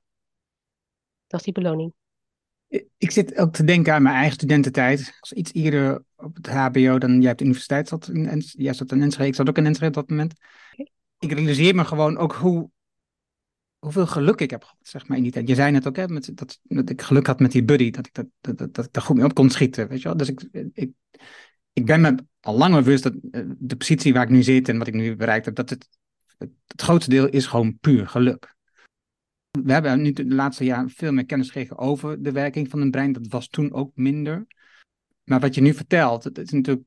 Dat is die beloning. Ik zit ook te denken aan mijn eigen studententijd. Als iets eerder op het HBO dan jij op de universiteit zat. Jij zat in Enschede, ik zat ook in Enschede op dat moment. Ik realiseer me gewoon ook hoe, hoeveel geluk ik heb gehad, zeg maar, in die tijd. Je zei net ook, hè, met, dat, dat ik geluk had met die buddy, dat ik, dat, dat, dat, dat ik goed mee op kon schieten, weet je wel. Dus ik, ik, ik ben me al lang bewust dat eh, de positie waar ik nu zit en wat ik nu bereikt heb, dat het, het grootste deel is gewoon puur geluk we hebben nu de laatste jaren veel meer kennis gekregen over de werking van een brein. Dat was toen ook minder. Maar wat je nu vertelt, het is natuurlijk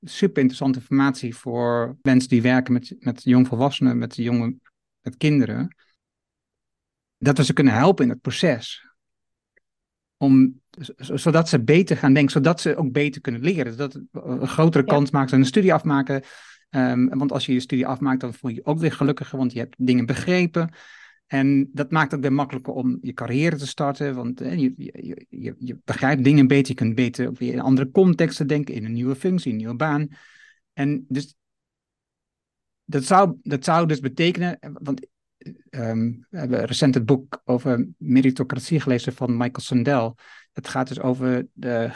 super interessante informatie voor mensen die werken met, met jongvolwassenen, met, jonge, met kinderen. Dat we ze kunnen helpen in het proces. Om, zodat ze beter gaan denken, zodat ze ook beter kunnen leren. Dat een grotere kans maken, een studie afmaken, Ehm, want als je je studie afmaakt, dan voel je je ook weer gelukkiger, want je hebt dingen begrepen. En dat maakt het weer makkelijker om je carrière te starten, want je, je, je, je, begrijpt dingen beter, je kunt beter in andere contexten denken, in een nieuwe functie, een nieuwe baan. En dus dat zou, dat zou dus betekenen, want um, we hebben recent het boek over meritocratie gelezen van Michael Sandel. Het gaat dus over de,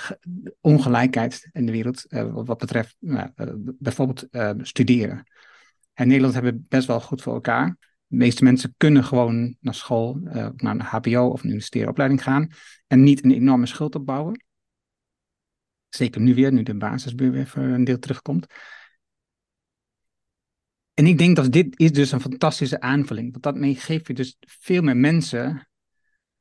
ongelijkheid in de wereld uh, wat betreft nou, bijvoorbeeld uh, studeren. En Nederland hebben best wel goed voor elkaar. De meeste mensen kunnen gewoon naar school, naar een HBO of een universitaire opleiding gaan en niet een enorme schuld opbouwen. Zeker nu weer, nu de basisbuur weer voor een deel terugkomt. En ik denk dat dit is dus een fantastische aanvulling. Want daarmee geef je dus veel meer mensen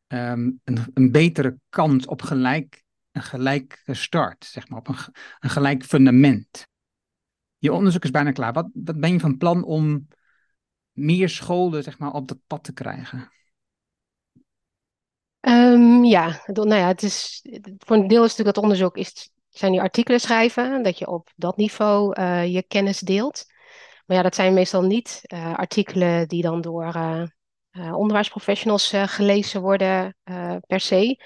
um, een, een, betere kans op gelijk, een gelijke start, zeg maar, op een, een gelijk fundament. Je onderzoek is bijna klaar. Wat, wat ben je van plan om meer scholen zeg maar, op dat pad te krijgen? Um, ja, nou ja, het is, voor een deel is natuurlijk dat onderzoek is, zijn die artikelen schrijven, dat je op dat niveau uh, je kennis deelt. Maar ja, dat zijn meestal niet uh, artikelen die dan door uh, onderwijsprofessionals gelezen worden per se.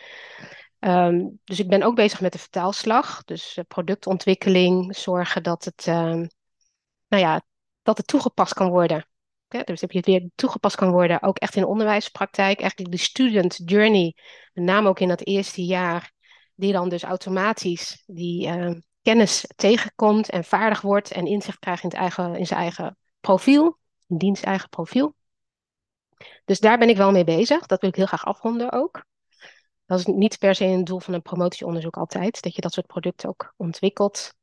Um, dus ik ben ook bezig met de vertaalslag. Dus productontwikkeling, zorgen dat het, ehm, nou ja, dat het toegepast kan worden. Dus heb je het weer toegepast kan worden, ook echt in onderwijspraktijk. Eigenlijk de student journey, met name ook in dat eerste jaar, die dan dus automatisch die ehm, kennis tegenkomt en vaardig wordt en inzicht krijgt in, het eigen, in zijn eigen profiel, in dienst eigen profiel. Dus daar ben ik wel mee bezig. Dat wil ik heel graag afronden ook. Dat is niet per se een doel van een promotieonderzoek altijd, dat je dat soort producten ook ontwikkelt.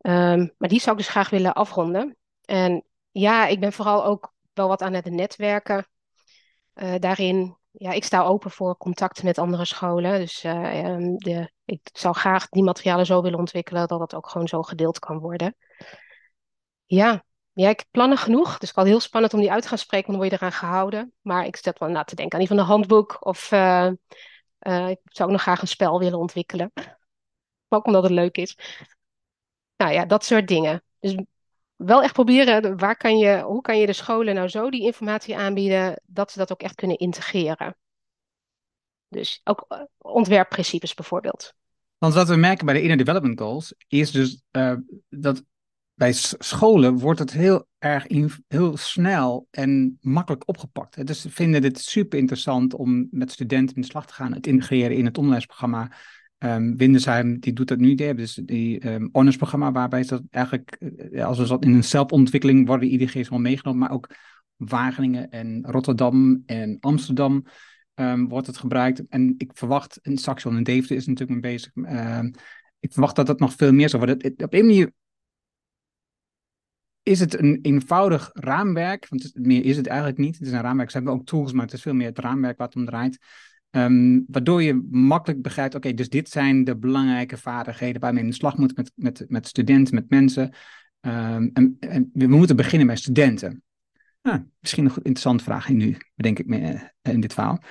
Um, maar die zou ik dus graag willen afronden. En ja, ik ben vooral ook wel wat aan het netwerken. Uh, daarin ja, ik sta open voor contacten met andere scholen. Dus uh, de, ik zou graag die materialen zo willen ontwikkelen dat het ook gewoon zo gedeeld kan worden. Ja, ja ik heb plannen genoeg. Dus ik had heel spannend om die uit te gaan spreken, want dan word je eraan gehouden. Maar ik zet wel na te denken aan die van een handboek. Of uh, ik zou ook nog graag een spel willen ontwikkelen. ook omdat het leuk is. Nou ja, dat soort dingen. Dus wel echt proberen, waar kan je, hoe kan je de scholen nou zo die informatie aanbieden dat ze dat ook echt kunnen integreren. Dus ook eh, ontwerpprincipes bijvoorbeeld. Want wat we merken bij de Inner Development Goals is dus uh, dat bij scholen wordt het heel erg heel snel en makkelijk opgepakt. Dus ze vinden het super interessant om met studenten in de slag te gaan, het integreren in het onderwijsprogramma. Um, Windesheim, die doet dat nu. Die hebben dus die um, honors-programma, waarbij ze dat eigenlijk, uh, als we dat in een zelfontwikkeling worden IDG's wel meegenomen, maar ook Wageningen en Rotterdam en Amsterdam um, wordt het gebruikt. En ik verwacht, en Saxion en Deventer is natuurlijk mee bezig, ik verwacht dat dat nog veel meer zal worden. Op een manier is het een eenvoudig raamwerk, want meer is het eigenlijk niet. Het is een raamwerk, ze hebben ook tools, maar het is veel meer het raamwerk wat om draait. Um, waardoor je makkelijk begrijpt, oké, dus dit zijn de belangrijke vaardigheden waarmee je in de slag moet met, met, met studenten, met mensen. Um, en, we moeten beginnen bij studenten. Nou, misschien een interessante vraag nu, bedenk ik me uh, in dit verhaal.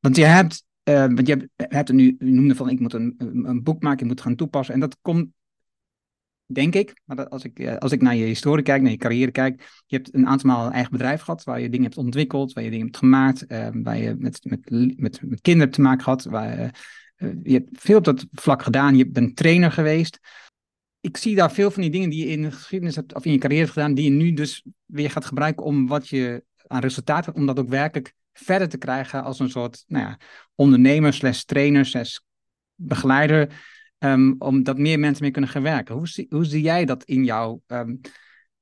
Want je hebt, uh, want je hebt, het nu, je noemde van, ik moet een, een boek maken, ik moet gaan toepassen. En dat komt denk ik. Maar als, ik, eh, als ik naar je historie kijk, naar je carrière kijk, je hebt een aantal maal een eigen bedrijf gehad waar je dingen hebt ontwikkeld, waar je dingen hebt gemaakt, uh, waar je met, met, met, kinderen te maken had. Waar, uh, je hebt veel op dat vlak gedaan. Je bent trainer geweest. Ik zie daar veel van die dingen die je in de geschiedenis hebt, of in je carrière hebt gedaan, die je nu dus weer gaat gebruiken om wat je aan resultaten, om dat ook werkelijk verder te krijgen als een soort nou ja, ondernemer, slash trainer, slash begeleider um, omdat meer mensen mee kunnen gaan werken. Hoe zie, hoe zie jij dat in jou? Um,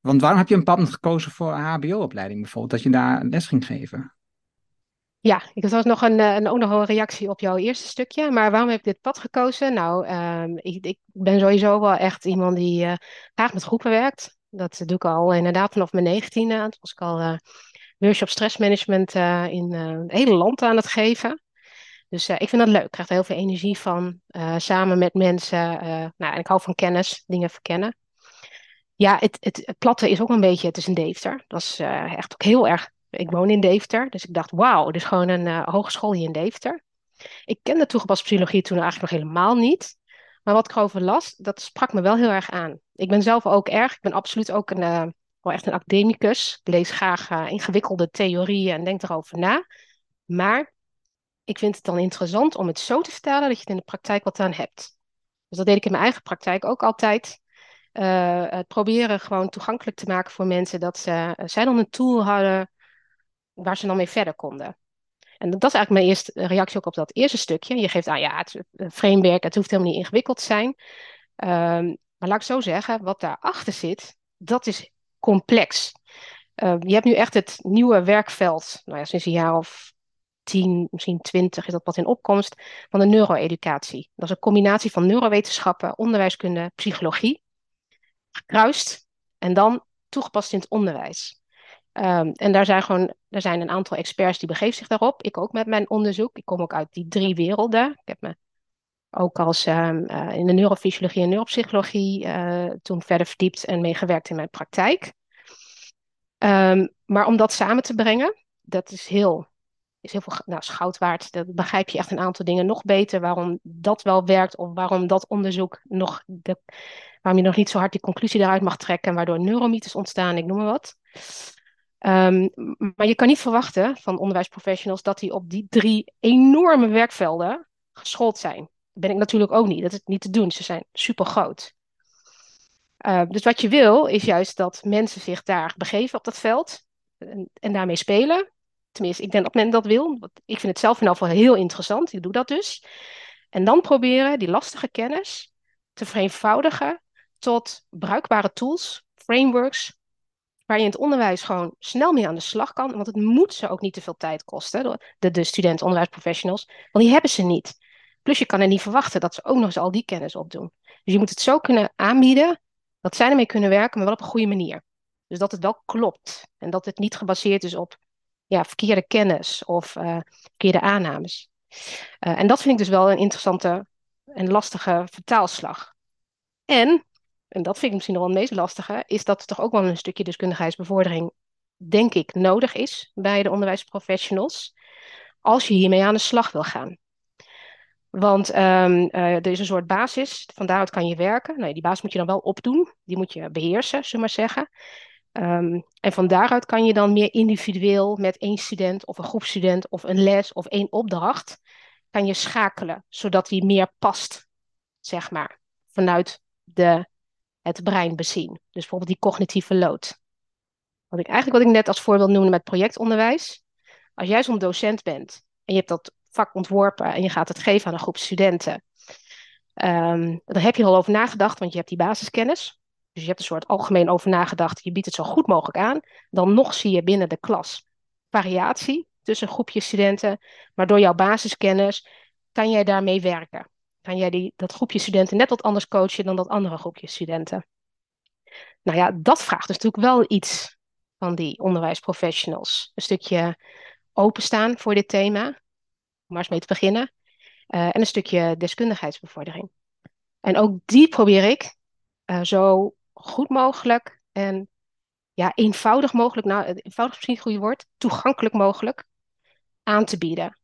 want waarom heb je een pad gekozen voor een HBO-opleiding bijvoorbeeld, dat je daar les ging geven? Ja, ik had nog een, een, ook nog een reactie op jouw eerste stukje. Maar waarom heb ik dit pad gekozen? Nou, um, ik, ik, ben sowieso wel echt iemand die uh, graag met groepen werkt. Dat doe ik al inderdaad vanaf mijn negentiende. Toen was ik al uh, workshop stressmanagement in het hele land aan het geven. Dus uh, ik vind dat leuk. Ik krijg er heel veel energie van. Uh, samen met mensen. Uh, nou, en ik hou van kennis, dingen verkennen. Ja, het, het, het, platte is ook een beetje, het is een Deventer. Dat is echt ook heel erg. Ik woon in Deventer, dus ik dacht, wauw, het is gewoon een hogeschool hier in Deventer. Ik kende toegepaste psychologie toen eigenlijk nog helemaal niet. Maar wat ik erover las, dat sprak me wel heel erg aan. Ik ben zelf ook erg, ik ben absoluut ook een, wel echt een academicus. Ik lees graag ingewikkelde theorieën en denk erover na. Maar ik vind het dan interessant om het zo te vertalen dat je het in de praktijk wat aan hebt. Dus dat deed ik in mijn eigen praktijk ook altijd. Uh, het proberen gewoon toegankelijk te maken voor mensen dat ze, zij dan een tool hadden waar ze dan mee verder konden. En dat is eigenlijk mijn eerste reactie ook op dat eerste stukje. Je geeft aan, ja, het framework, het hoeft helemaal niet ingewikkeld te zijn. Um, maar laat ik zo zeggen, wat daarachter zit, dat is complex. Uh, je hebt nu echt het nieuwe werkveld, nou ja, sinds een jaar of tien, misschien twintig is dat wat in opkomst, van de neuroeducatie. Dat is een combinatie van neurowetenschappen, onderwijskunde, psychologie, gekruist en dan toegepast in het onderwijs. Um, en daar zijn gewoon er zijn een aantal experts die begeven zich daarop. Ik ook met mijn onderzoek. Ik kom ook uit die drie werelden. Ik heb me ook als um, uh, in de neurofysiologie en neuropsychologie uh, toen verder verdiept en meegewerkt in mijn praktijk. Um, maar om dat samen te brengen, dat is heel, is heel veel nou. Dat begrijp je echt een aantal dingen nog beter. Waarom dat wel werkt of waarom dat onderzoek nog, de, waarom je nog niet zo hard die conclusie daaruit mag trekken. En waardoor neuromythes ontstaan, ik noem maar wat. Um, maar je kan niet verwachten van onderwijsprofessionals dat die op die drie enorme werkvelden geschoold zijn. Dat ben ik natuurlijk ook niet. Dat is niet te doen. Ze zijn super groot. Uh, dus wat je wil, is juist dat mensen zich daar begeven op dat veld en daarmee spelen. Tenminste, ik denk dat men dat wil. Ik vind het zelf in ieder heel interessant. Ik doe dat dus. En dan proberen die lastige kennis te vereenvoudigen tot bruikbare tools, frameworks, waar je in het onderwijs gewoon snel mee aan de slag kan. Want het moet ze ook niet te veel tijd kosten, de, de studenten, onderwijsprofessionals, want die hebben ze niet. Plus je kan er niet verwachten dat ze ook nog eens al die kennis opdoen. Dus je moet het zo kunnen aanbieden dat zij ermee kunnen werken, maar wel op een goede manier. Dus dat het wel klopt en dat het niet gebaseerd is op ja, verkeerde kennis of uh, verkeerde aannames. Uh, en dat vind ik dus wel een interessante en lastige vertaalslag. En en dat vind ik misschien nog wel het meest lastige, is dat er toch ook wel een stukje deskundigheidsbevordering, denk ik, nodig is bij de onderwijsprofessionals, als je hiermee aan de slag wil gaan. Want um, uh, er is een soort basis, van daaruit kan je werken. Nou, die basis moet je dan wel opdoen, die moet je beheersen, zullen we maar zeggen. Um, en van daaruit kan je dan meer individueel met één student of een groep student of een les of één opdracht, kan je schakelen, zodat die meer past, zeg maar, vanuit de het brein bezien. Dus bijvoorbeeld die cognitieve load. Wat ik eigenlijk wat ik net als voorbeeld noemde met projectonderwijs. Als jij zo'n docent bent en je hebt dat vak ontworpen en je gaat het geven aan een groep studenten, um, dan heb je er al over nagedacht, want je hebt die basiskennis. Dus je hebt een soort algemeen over nagedacht. Je biedt het zo goed mogelijk aan. Dan nog zie je binnen de klas variatie tussen groepjes studenten. Maar door jouw basiskennis kan jij daarmee werken kan jij die, dat groepje studenten net wat anders coachen dan dat andere groepje studenten. Nou ja, dat vraagt dus natuurlijk wel iets van die onderwijsprofessionals. Een stukje openstaan voor dit thema, om maar eens mee te beginnen. Uh, en een stukje deskundigheidsbevordering. En ook die probeer ik uh, zo goed mogelijk en ja, eenvoudig mogelijk, nou, eenvoudig is misschien een goede woord, toegankelijk mogelijk aan te bieden.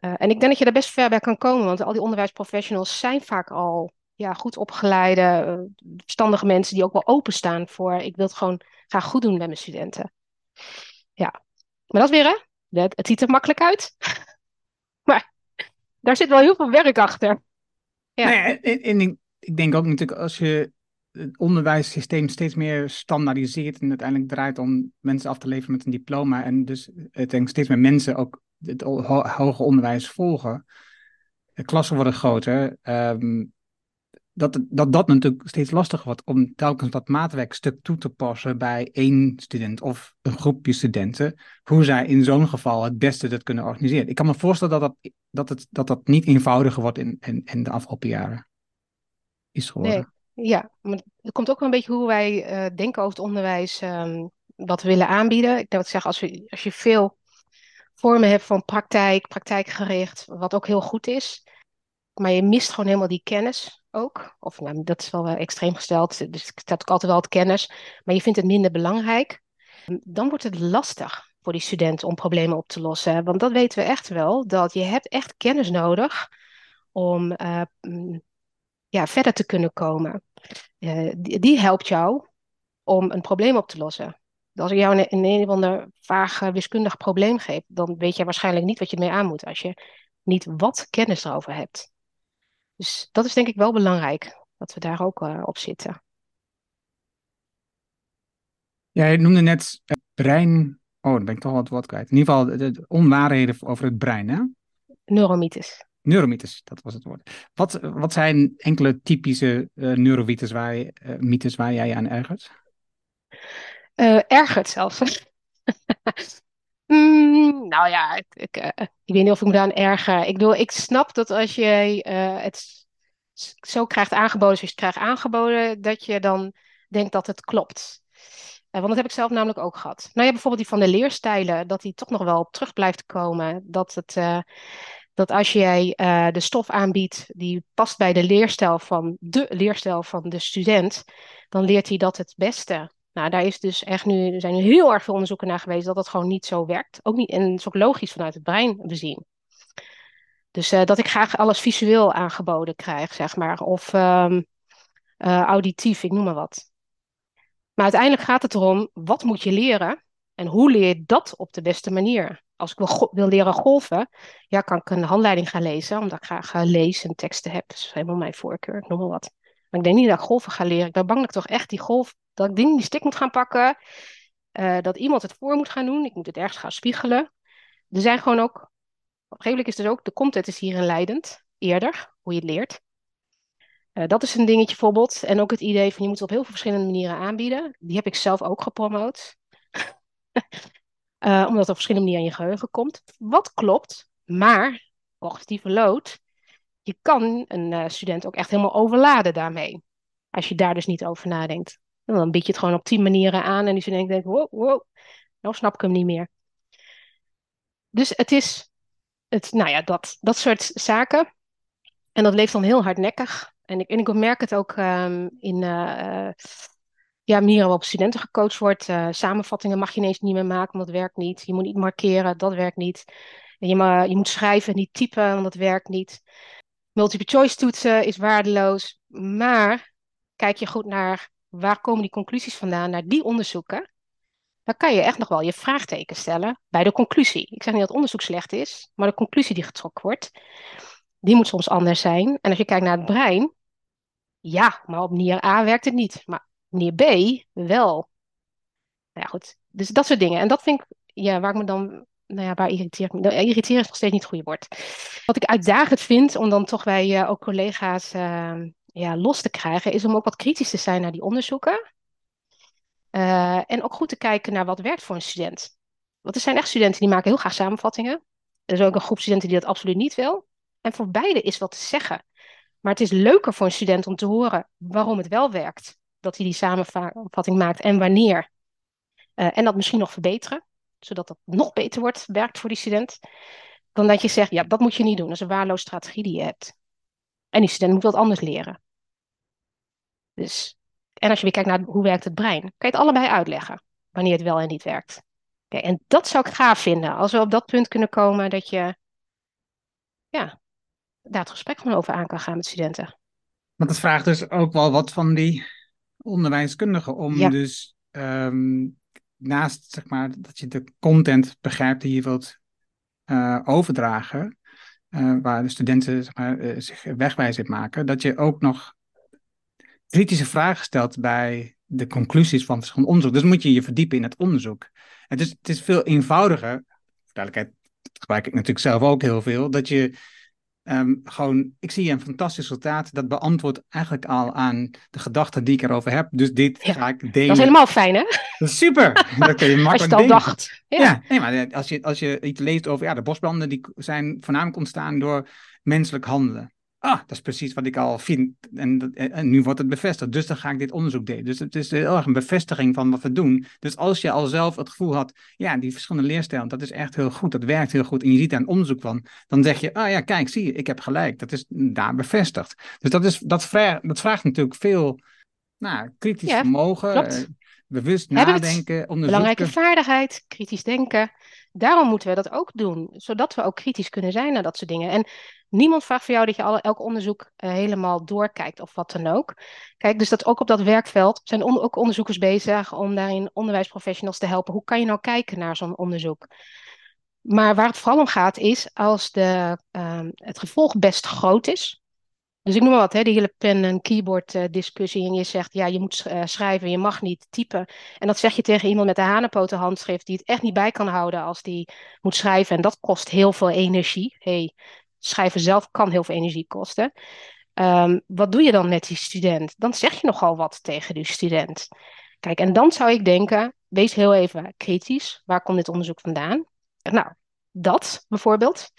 Uh, en ik denk dat je daar best ver bij kan komen, want al die onderwijsprofessionals zijn vaak al ja, goed opgeleide, uh, verstandige mensen die ook wel openstaan voor ik wil het gewoon graag goed doen met mijn studenten. Ja, maar dat is weer hè, het, het ziet er makkelijk uit, maar daar zit wel heel veel werk achter. Ja. Nee, en, ik denk ook natuurlijk als je het onderwijssysteem steeds meer standaardiseert en uiteindelijk draait om mensen af te leveren met een diploma en dus denk steeds meer mensen ook het hoger onderwijs volgen, de klassen worden groter, um, dat, dat dat natuurlijk steeds lastiger wordt om telkens dat maatwerkstuk toe te passen bij één student of een groepje studenten, hoe zij in zo'n geval het beste dat kunnen organiseren. Ik kan me voorstellen dat dat, dat, het, dat, dat niet eenvoudiger wordt in, in, de afgelopen jaren is geworden. Ja, maar het komt ook wel een beetje hoe wij uh, denken over het onderwijs, um, wat we willen aanbieden. Ik denk dat zeggen, als, we, als je veel vormen hebt van praktijk, praktijkgericht, wat ook heel goed is. Maar je mist gewoon helemaal die kennis ook. Of nou, dat is wel extreem gesteld, dus ik staat ook altijd wel het kennis. Maar je vindt het minder belangrijk. Dan wordt het lastig voor die studenten om problemen op te lossen. Want dat weten we echt wel, dat je hebt echt kennis nodig om uh, ja, verder te kunnen komen. Uh, die, die, helpt jou om een probleem op te lossen. Als ik jou een, een, een of ander vaag wiskundig probleem geef, dan weet je waarschijnlijk niet wat je mee aan moet als je niet wat kennis erover hebt. Dus dat is denk ik wel belangrijk, dat we daar ook uh, op zitten. Ja, je noemde net het brein. Oh, dan ben ik toch wat woord kwijt. In ieder geval de, onwaarheden over het brein, hè? Neuromythes. Neuromythes, dat was het woord. Wat, wat zijn enkele typische uh, waar, je, uh, mythes waar jij aan ergert? Uh, ergert zelfs. mm, nou ja, ik, ik, ik, weet niet of ik me daar aan erger. Ik bedoel, ik snap dat als je het zo krijgt aangeboden zoals je het krijgt aangeboden, dat je dan denkt dat het klopt. want dat heb ik zelf namelijk ook gehad. Nou ja, bijvoorbeeld die van de leerstijlen, dat die toch nog wel terug blijft komen. Dat het dat als jij uh, de stof aanbiedt die past bij de leerstijl van de leerstijl van de student, dan leert hij dat het beste. Nou, daar is dus echt nu, er zijn heel erg veel onderzoeken naar geweest dat dat gewoon niet zo werkt. Ook niet, en het is ook logisch vanuit het brein bezien. Dus uh, dat ik graag alles visueel aangeboden krijg, zeg maar. Of um, uh, auditief, ik noem maar wat. Maar uiteindelijk gaat het erom, wat moet je leren? En hoe leer je dat op de beste manier? Als ik wil, wil leren golven, ja, kan ik een handleiding gaan lezen, omdat ik graag lees en teksten heb. Dat is helemaal mijn voorkeur, ik noem maar wat. Maar ik denk niet dat ik golven ga leren. Ik ben bang dat ik toch echt die golf, dat ik die, die stick moet gaan pakken. Uh, dat iemand het voor moet gaan doen. Ik moet het ergens gaan spiegelen. Er zijn gewoon ook, op een gegeven moment is dus ook, de content is hierin leidend, eerder, hoe je het leert. Uh, dat is een dingetje bijvoorbeeld. En ook het idee van je moet het op heel veel verschillende manieren aanbieden. Die heb ik zelf ook gepromoot. Uh, omdat het op verschillende manieren in je geheugen komt. Wat klopt, maar cognitieve lood, je kan een uh, student ook echt helemaal overladen daarmee. Als je daar dus niet over nadenkt. En dan bied je het gewoon op tien manieren aan en die student denkt, wow, wow, nou snap ik hem niet meer. Dus het is, het, nou ja, dat, dat soort zaken. En dat leeft dan heel hardnekkig. En ik, en ik merk het ook um, in, uh, ja, manieren waarop studenten gecoacht wordt. Uh, samenvattingen mag je ineens niet meer maken, want dat werkt niet. Je moet niet markeren, dat werkt niet. Je, je moet schrijven, niet typen, want dat werkt niet. Multiple choice toetsen is waardeloos. Maar kijk je goed naar waar komen die conclusies vandaan, naar die onderzoeken. Dan kan je echt nog wel je vraagteken stellen bij de conclusie. Ik zeg niet dat onderzoek slecht is, maar de conclusie die getrokken wordt, die moet soms anders zijn. En als je kijkt naar het brein, ja, maar op manier A werkt het niet. Maar Meneer B wel. Nou ja, goed. Dus dat soort dingen. En dat vind ik, ja, waar ik me dan, nou ja, waar irriteer me? Nou, irriteren is nog steeds niet het goede woord. Wat ik uitdagend vind, om dan toch bij uh, ook collega's uh, ja, los te krijgen, is om ook wat kritisch te zijn naar die onderzoeken. Uh, en ook goed te kijken naar wat werkt voor een student. Want er zijn echt studenten die maken heel graag samenvattingen. Er is ook een groep studenten die dat absoluut niet wil. En voor beide is wat te zeggen. Maar het is leuker voor een student om te horen waarom het wel werkt dat hij die samenvatting maakt en wanneer. Uh, en dat misschien nog verbeteren, zodat dat nog beter wordt, werkt voor die student. Dan dat je zegt, ja, dat moet je niet doen. Dat is een waarloze strategie die je hebt. En die student moet wat anders leren. Dus, en als je weer kijkt naar hoe werkt het brein, kan je het allebei uitleggen. Wanneer het wel en niet werkt. En dat zou ik gaaf vinden. Als we op dat punt kunnen komen dat je ja, daar het gesprek van over aan kan gaan met studenten. Want het vraagt dus ook wel wat van die onderwijskundige om dus ehm, naast zeg maar dat je de content begrijpt die je wilt uh, overdragen, uh, waar de studenten zeg maar, uh, zich wegwijs maken, dat je ook nog kritische vragen stelt bij de conclusies van verschillende onderzoek. Dus moet je je verdiepen in het onderzoek. Het is, het is veel eenvoudiger, duidelijkheid gebruik ik natuurlijk zelf ook heel veel, dat je Um, gewoon, ik zie een fantastisch resultaat. Dat beantwoordt eigenlijk al aan de gedachten die ik erover heb. Dus dit ga ik delen. Dat is helemaal fijn, hè? Dat is super. dat kun je makkelijk als je het al dacht. Ja. ja, nee, maar als je, als je iets leest over ja, de bosbranden, die zijn voornamelijk ontstaan door menselijk handelen ah, dat is precies wat ik al vind. En, en, nu wordt het bevestigd. Dus dan ga ik dit onderzoek delen. Dus het is heel erg een bevestiging van wat we doen. Dus als je al zelf het gevoel had, ja, die verschillende leerstijlen, dat is echt heel goed. Dat werkt heel goed. En je ziet daar een onderzoek van. Dan zeg je, ah ja, kijk, zie je, ik heb gelijk. Dat is daar bevestigd. Dus dat, is, dat, vraagt, dat vraagt natuurlijk veel nou, kritisch vermogen. Klopt. bewust nadenken, onderzoeken. Belangrijke vaardigheid, kritisch denken. Daarom moeten we dat ook doen, zodat we ook kritisch kunnen zijn naar dat soort dingen. En niemand vraagt van jou dat je alle, elk onderzoek eh, helemaal doorkijkt of wat dan ook. Kijk, dus dat ook op dat werkveld zijn ook onderzoekers bezig om daarin onderwijsprofessionals te helpen. Hoe kan je nou kijken naar zo'n onderzoek? Maar waar het vooral om gaat is als de, ehm, het gevolg best groot is. Dus ik noem maar wat, hè, die hele pen- en keyboard eh. En je zegt, ja, je moet eh, schrijven, je mag niet typen. En dat zeg je tegen iemand met een hanenpoten handschrift die het echt niet bij kan houden als die moet schrijven. En dat kost heel veel energie. Hey, schrijven zelf kan heel veel energie kosten. Ehm, wat doe je dan met die student? Dan zeg je nogal wat tegen die student. Kijk, en dan zou ik denken, wees heel even kritisch. Waar komt dit onderzoek vandaan? Nou, dat bijvoorbeeld.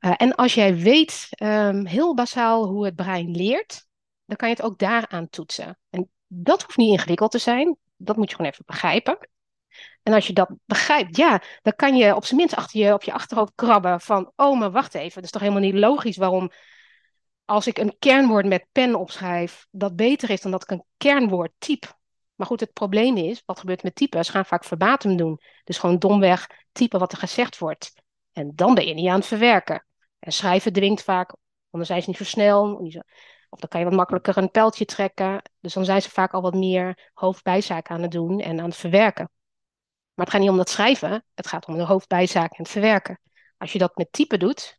Uh, en als jij weet um, heel basaal hoe het brein leert, dan kan je het ook daaraan toetsen. En dat hoeft niet ingewikkeld te zijn. Dat moet je gewoon even begrijpen. En als je dat begrijpt, ja, dan kan je op zijn minst achter je, op je achterhoofd krabben van, oh, maar wacht even, dat is toch helemaal niet logisch waarom als ik een kernwoord met pen opschrijf, dat beter is dan dat ik een kernwoord typ. Maar goed, het probleem is, wat gebeurt met typen? Ze gaan vaak verbatim doen. Dus gewoon domweg typen wat er gezegd wordt. En dan ben je niet aan het verwerken. En schrijven dwingt vaak, anders zijn ze niet zo snel. Of dan kan je wat makkelijker een pijltje trekken. Dus dan zijn ze vaak al wat meer hoofdbijzaak aan het doen en aan het verwerken. Maar het gaat niet om dat schrijven, het gaat om de hoofdbijzaak en het verwerken. Als je dat met typen doet,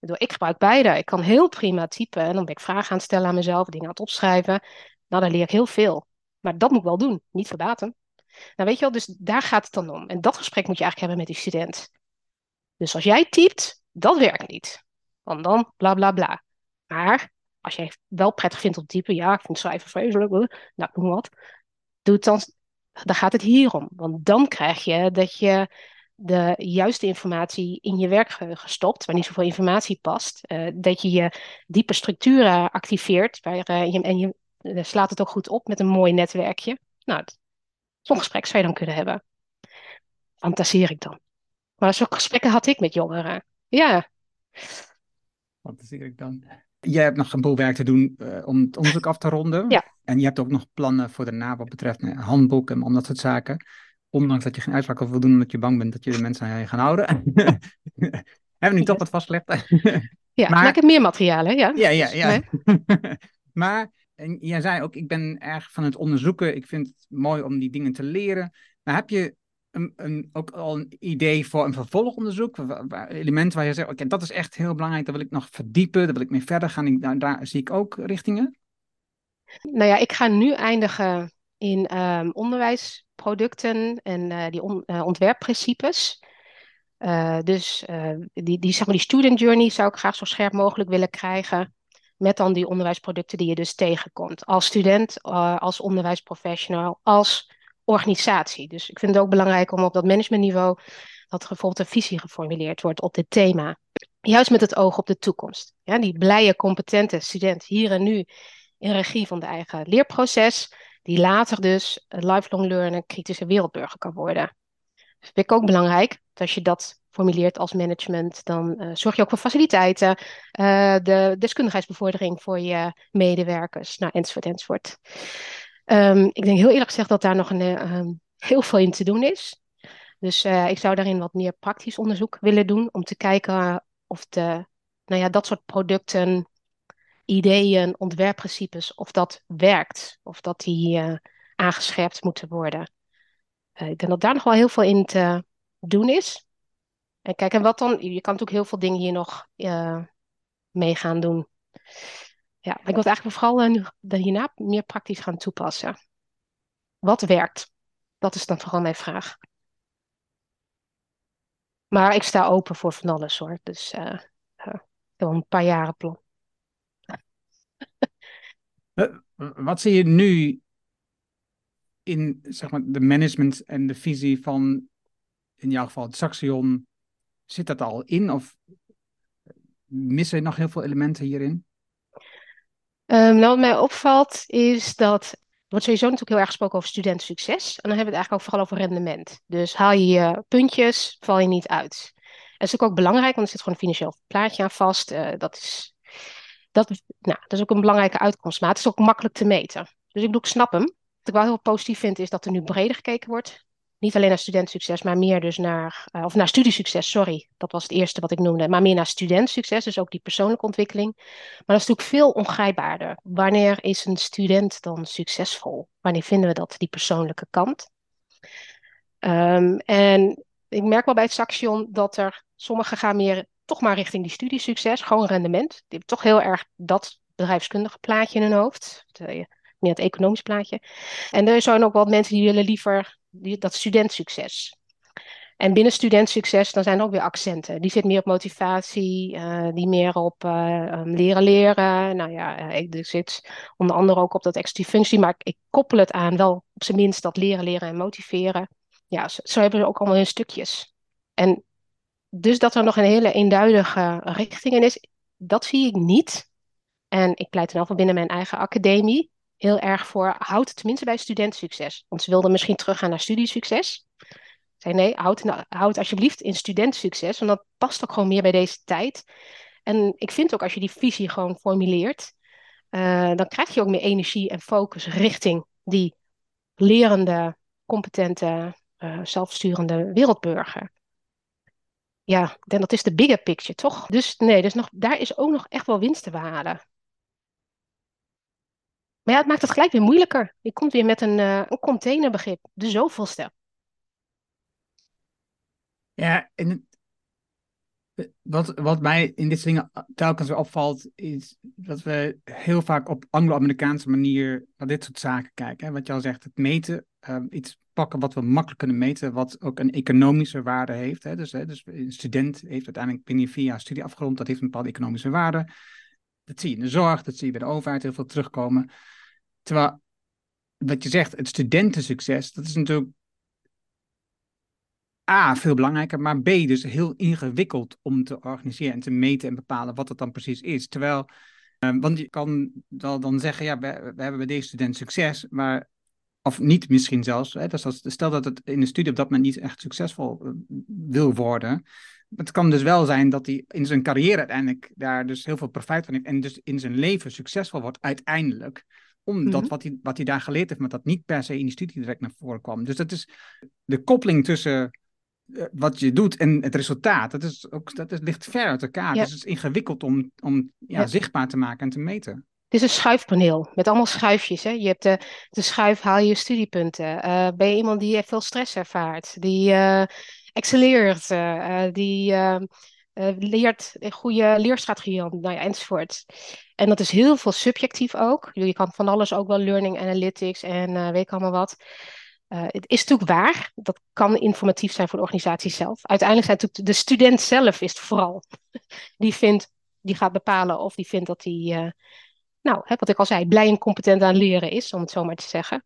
ik gebruik beide. Ik kan heel prima typen en dan ben ik vragen aan het stellen aan mezelf, dingen aan het opschrijven. Nou, dan leer ik heel veel. Maar dat moet ik wel doen, niet verbaten. Nou, weet je wel, dus daar gaat het dan om. En dat gesprek moet je eigenlijk hebben met die student. Dus als jij typt, dat werkt niet. Want dan bla bla bla. Maar als jij wel prettig vindt om te typen, ja, ik vind schrijven vreselijk, nou, noem wat. Doe het dan, dan gaat het hierom. Want dan krijg je dat je de juiste informatie in je werkgeheugen stopt, waar niet zoveel informatie past. Uh, dat je je diepe structuren activeert waar, uh, je, en je uh, slaat het ook goed op met een mooi netwerkje. Nou, zo'n gesprek zou je dan kunnen hebben. Fantaseer ik dan. Maar zo'n gesprekken had ik met jongeren. Ja. Fantaseer ik dan. Jij hebt nog een boel werk te doen uh, om het onderzoek af te ronden. Ja. En je hebt ook nog plannen voor daarna wat betreft een handboek en om dat soort zaken. Ondanks dat je geen uitspraak wil doen omdat je bang bent dat je de mensen aan je gaan houden. Hebben we nu toch wat vastgelegd? ja, maar ik heb meer materialen, ja. Ja, ja, ja. maar en jij zei ook, ik ben erg van het onderzoeken. Ik vind het mooi om die dingen te leren. Maar heb je ook al een idee voor een vervolgonderzoek? Elementen waar je zegt, oké, dat is echt heel belangrijk. Daar wil ik nog verdiepen. Daar wil ik mee verder gaan. Daar, daar zie ik ook richtingen. Nou ja, ik ga nu eindigen in um, onderwijsproducten en uh, die uh, ontwerpprincipes. Uh, dus die, die, zeg maar, die student journey zou ik graag zo scherp mogelijk willen krijgen. Met dan die onderwijsproducten die je dus tegenkomt. Als student, als onderwijsprofessional, als organisatie. Dus ik vind het ook belangrijk om op dat managementniveau dat er bijvoorbeeld een visie geformuleerd wordt op dit thema. Juist met het oog op de toekomst. Ja, die blije, competente student hier en nu in regie van de eigen leerproces, die later dus lifelong learner, kritische wereldburger kan worden. Dat vind ik ook belangrijk. Als je dat formuleert als management, dan uh, zorg je ook voor faciliteiten, uh, de deskundigheidsbevordering voor je medewerkers, nou, enzovoort, enzovoort. Um, ik denk heel eerlijk gezegd dat daar nog een, uh, heel veel in te doen is. Dus uh, ik zou daarin wat meer praktisch onderzoek willen doen om te kijken of de, nou ja, dat soort producten, ideeën, ontwerpprincipes, of dat werkt. Of dat die uh, aangescherpt moeten worden. ik denk dat daar nog wel heel veel in te doen is. En kijk, en wat dan? Je kan natuurlijk heel veel dingen hier nog mee gaan doen. Ja, ik wil eigenlijk vooral uh, hierna meer praktisch gaan toepassen. Wat werkt? Dat is dan vooral mijn vraag. Maar ik sta open voor van alles hoor. Dus uh, uh, een paar jaren plan. Wat zie je nu in zeg maar, de management en de visie van, in jouw geval, het Saxion? Zit dat al in of missen nog heel veel elementen hierin? Um, nou, wat mij opvalt is dat. Er wordt sowieso natuurlijk heel erg gesproken over studentsucces. En dan hebben we het eigenlijk ook vooral over rendement. Dus haal je je puntjes, val je niet uit. Dat is natuurlijk ook belangrijk, want er zit gewoon een financieel plaatje aan vast. Uh, dat, is, dat, nou, dat is ook een belangrijke uitkomst. Maar het is ook makkelijk te meten. Dus ik bedoel, ik snap hem. ik wel heel positief vind, is dat er nu breder gekeken wordt. Niet alleen naar studentsucces, maar meer dus naar, uh, of naar studiesucces, sorry. Dat was het eerste wat ik noemde. Maar meer naar studentsucces, dus ook die persoonlijke ontwikkeling. Maar dat is natuurlijk veel ongrijpbaarder. Wanneer is een student dan succesvol? Wanneer vinden we dat, die persoonlijke kant? Um, en ik merk wel bij het Saxion dat er sommigen gaan meer toch maar richting die studiesucces, gewoon rendement. Die hebben toch heel erg dat bedrijfskundige plaatje in hun hoofd. Meer het economisch plaatje. En er zijn ook wel mensen die willen liever die, dat studentsucces. En binnen studentsucces, dan zijn er ook weer accenten. Die zit meer op motivatie, uh, die meer op uh, leren leren. Nou ja, ik, ik, zit onder andere ook op dat executieve functie, maar ik, koppel het aan wel op zijn minst dat leren, leren en motiveren. Ja, zo, hebben we ook allemaal hun stukjes. En dus dat er nog een hele eenduidige richting in is, dat zie ik niet. En ik pleit dan van binnen mijn eigen academie heel erg voor, houd het tenminste bij studentsucces. Want ze wilden misschien teruggaan naar studiesucces. Zei nee, houd, nou, houd alsjeblieft in studentsucces, want dat past ook gewoon meer bij deze tijd. En ik vind ook als je die visie gewoon formuleert, uh, dan krijg je ook meer energie en focus richting die lerende, competente, uh, zelfsturende wereldburger. Ja, dat is de bigger picture, toch? Dus nee, dus nog, daar is ook nog echt wel winst te behalen. Maar ja, het maakt het gelijk weer moeilijker. Je komt weer met een, uh, een containerbegrip, de zoveelste. Ja, en wat, wat mij in dit dingen telkens weer opvalt, is dat we heel vaak op Anglo-Amerikaanse manier naar dit soort zaken kijken. Hè? Wat je al zegt, het meten, uh, iets pakken wat we makkelijk kunnen meten, wat ook een economische waarde heeft. Hè? Dus, hè, dus een student heeft uiteindelijk binnen vier jaar studie afgerond, dat heeft een bepaalde economische waarde. Dat zie je in de zorg, dat zie je bij de overheid heel veel terugkomen. Terwijl, wat je zegt, het studentensucces, dat is natuurlijk A, veel belangrijker, maar B, dus heel ingewikkeld om te organiseren en te meten en bepalen wat het dan precies is. Terwijl, uh, want je kan wel dan zeggen, ja, we, hebben bij deze student succes, maar, of niet misschien zelfs, hè, dus als, stel dat het in de studie op dat moment niet echt succesvol uh, wil worden. Het kan dus wel zijn dat hij in zijn carrière uiteindelijk daar dus heel veel profijt van heeft en dus in zijn leven succesvol wordt uiteindelijk omdat mm -hmm. wat, hij, wat hij daar geleerd heeft, maar dat niet per se in die studie direct naar voren kwam. Dus dat is de koppeling tussen uh, wat je doet en het resultaat. Dat, is ook, dat is, ligt ver uit elkaar. Ja. Dus het is ingewikkeld om, om ja, ja. zichtbaar te maken en te meten. Het is een schuifpaneel met allemaal schuifjes. Hè? Je hebt de, de schuif, haal je studiepunten. Uh, ben je iemand die veel stress ervaart, die uh, excelleert, die uh, leert goede leerstrategieën, nou ja, enzovoort. En dat is heel veel subjectief ook. Je kan van alles ook wel learning analytics en uh, weet ik allemaal wat. Uh, het is natuurlijk waar. Dat kan informatief zijn voor de organisatie zelf. Uiteindelijk zijn natuurlijk de student zelf is het vooral. Die vindt, die gaat bepalen of die vindt dat hij, nou, hè, wat ik al zei, blij en competent aan leren is, om het zo maar te zeggen.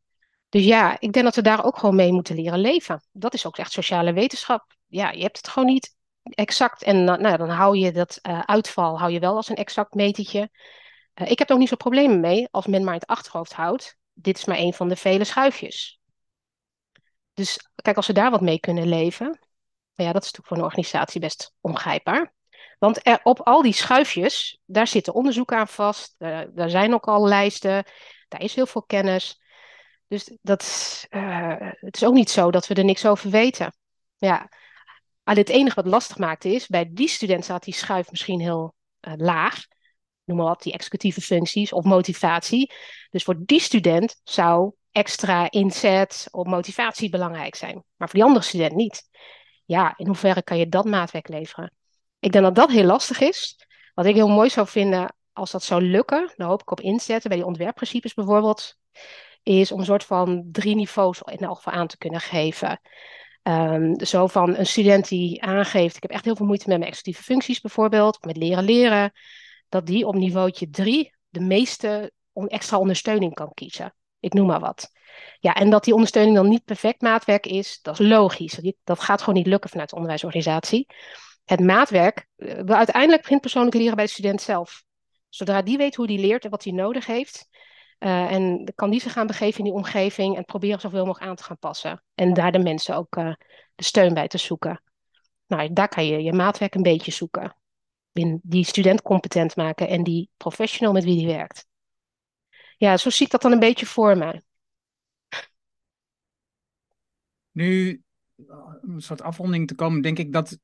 Dus ja, ik denk dat we daar ook gewoon mee moeten leren leven. Dat is ook echt sociale wetenschap. Ja, je hebt het gewoon niet exact. En nou, dan hou je dat uh, uitval hou je wel als een exact metertje. Uh, ik heb er ook niet zo problemen mee als men maar in het achterhoofd houdt. Dit is maar een van de vele schuifjes. Dus kijk, als we daar wat mee kunnen leven, nou ja, dat is natuurlijk voor een organisatie best ongrijpbaar. Want op al die schuifjes, daar zitten onderzoeken aan vast. Uh, daar zijn ook al lijsten. Daar is heel veel kennis. Dus dat, het is ook niet zo dat we er niks over weten. Ja, Alleen het enige wat lastig maakte is, bij die student zat die schuif misschien heel uh, laag. Noem maar wat, die executieve functies of motivatie. Dus voor die student zou extra inzet op motivatie belangrijk zijn. Maar voor die andere student niet. Ja, in hoeverre kan je dat maatwerk leveren? Ik denk dat dat heel lastig is. Wat ik heel mooi zou vinden, als dat zou lukken, dan hoop ik op inzetten, bij die ontwerpprincipes bijvoorbeeld, is om een soort van drie niveaus in elk geval aan te kunnen geven. Um, zo van een student die aangeeft, ik heb echt heel veel moeite met mijn executieve functies bijvoorbeeld, met leren leren, dat die op niveautje 3 de meeste extra ondersteuning kan kiezen. Ik noem maar wat. Ja, en dat die ondersteuning dan niet perfect maatwerk is, dat is logisch. Dat gaat gewoon niet lukken vanuit de onderwijsorganisatie. Het maatwerk, uh, uiteindelijk begint persoonlijk leren bij de student zelf. Zodra die weet hoe die leert en wat hij nodig heeft, uh, en kan die zich gaan begeven in die omgeving en proberen zoveel mogelijk aan te gaan passen. En daar de mensen ook uh, de steun bij te zoeken. Nou, daar kan je je maatwerk een beetje zoeken. In die student competent maken en die professional met wie die werkt. Ja, zo zie ik dat dan een beetje voor me. Nu, om een soort afronding te komen, denk ik dat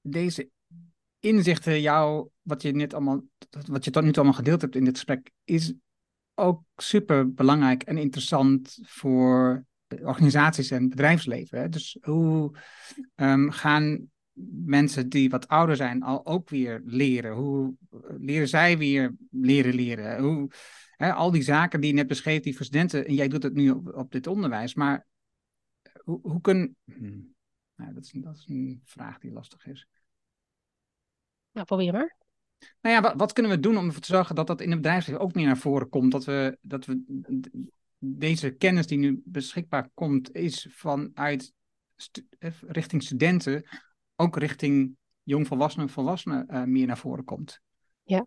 deze inzichten jou, wat je net allemaal, wat je tot nu toe allemaal gedeeld hebt in dit gesprek, is ook super belangrijk en interessant voor organisaties en bedrijfsleven. Hè? Dus hoe um, gaan mensen die wat ouder zijn al ook weer leren? Hoe leren zij weer leren leren? Hoe, hè, al die zaken die je net beschreef, die voor studenten, en jij doet het nu op, dit onderwijs, maar hoe, hoe kun... Hmm, nou, dat, is, dat is een vraag die lastig is. Nou, probeer maar. Nou ja, wat, wat, kunnen we doen om ervoor te zorgen dat dat in het bedrijfsleven ook meer naar voren komt? Dat we, dat we deze kennis die nu beschikbaar komt, is vanuit eh, richting studenten, ook richting jongvolwassenen en volwassenen uh, meer naar voren komt. Ja.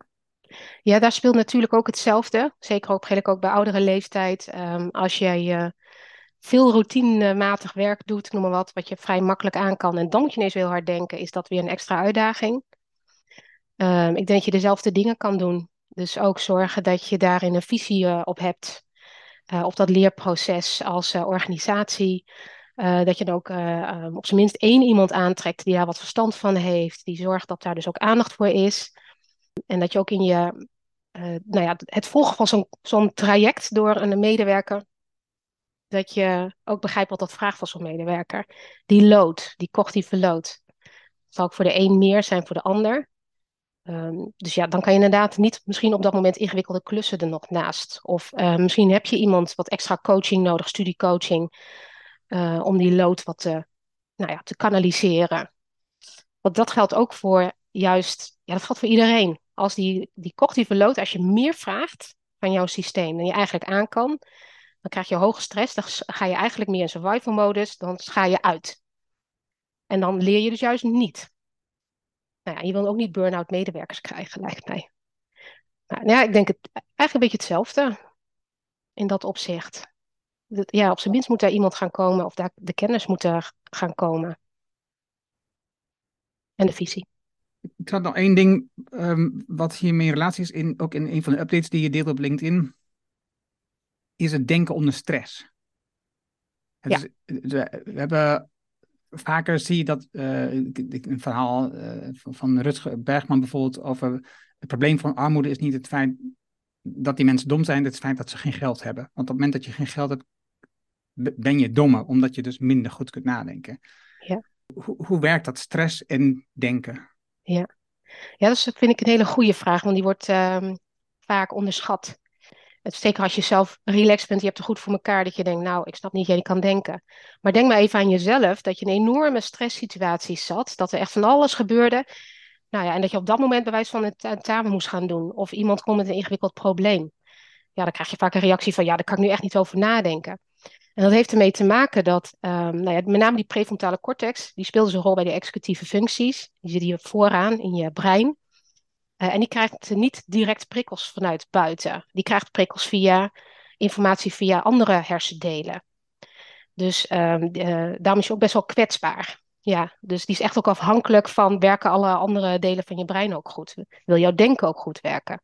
ja, daar speelt natuurlijk ook hetzelfde. Zeker ook, ook bij oudere leeftijd. Um, als jij uh, veel routinematig werk doet, noem maar wat, wat je vrij makkelijk aan kan. En dan moet je ineens heel hard denken, is dat weer een extra uitdaging. Um, ik denk dat je dezelfde dingen kan doen. Dus ook zorgen dat je daarin een visie uh, op hebt. Uh, op dat leerproces als uh, organisatie. dat je dan ook um, op zijn minst één iemand aantrekt die daar wat verstand van heeft. Die zorgt dat daar dus ook aandacht voor is. En dat je ook in je, nou ja, het volgen van zo'n zo'n traject door een medewerker dat je ook begrijpt wat dat vraagt van zo'n medewerker. Die load, die cognitieve load. zal ook voor de een meer zijn voor de ander. Um, dus ja, dan kan je inderdaad niet misschien op dat moment ingewikkelde klussen er nog naast. Of uh, misschien heb je iemand wat extra coaching nodig, studiecoaching, uh, om die load wat te, nou ja, te kanaliseren. Want dat geldt ook voor juist, ja, dat geldt voor iedereen. Als die, die cognitieve load, als je meer vraagt van jouw systeem dan je eigenlijk aan kan, dan krijg je hoge stress, dan ga je eigenlijk meer in survival modus, dan ga je uit. En dan leer je dus juist niet nou ja, je wil ook niet burn-out medewerkers krijgen, lijkt mij. Nou, ja, ik denk het eigenlijk een beetje hetzelfde in dat opzicht. Ja, op zijn minst moet daar iemand gaan komen of daar de kennis moet er gaan komen. En de visie. Ik had nog één ding um, wat hiermee relatie is, in, ook in een van de updates die je deelt op LinkedIn, is het denken onder stress. Ja. we hebben vaker zie je dat uh, een verhaal uh, van Rutger Bergman bijvoorbeeld over het probleem van armoede is niet het feit dat die mensen dom zijn, het, het feit dat ze geen geld hebben. Want op het moment dat je geen geld hebt, ben je dommer, omdat je dus minder goed kunt nadenken. Ja. Hoe, hoe werkt dat stress en denken? Ja. ja, dat vind ik een hele goede vraag, want die wordt um, vaak onderschat. Zeker als je zelf relaxed bent, je hebt het goed voor elkaar, dat je denkt, nou, ik snap niet, jij kan denken. Maar denk maar even aan jezelf, dat je in een enorme stresssituatie zat, dat er echt van alles gebeurde. Nou ja, en dat je op dat moment bewijs van het tentamen moest gaan doen. Of iemand komt met een ingewikkeld probleem. Ja, dan krijg je vaak een reactie van, ja, daar kan ik nu echt niet over nadenken. En dat heeft ermee te maken dat, um, nou ja, met name die prefrontale cortex, die speelt dus een rol bij de executieve functies. Die zit hier vooraan in je brein. Uh, en die krijgt niet direct prikkels vanuit buiten. Die krijgt prikkels via informatie via andere hersendelen. Dus uh, uh, daarom is je ook best wel kwetsbaar. Ja, dus die is echt ook afhankelijk van werken alle andere delen van je brein ook goed. Wil jouw denken ook goed werken?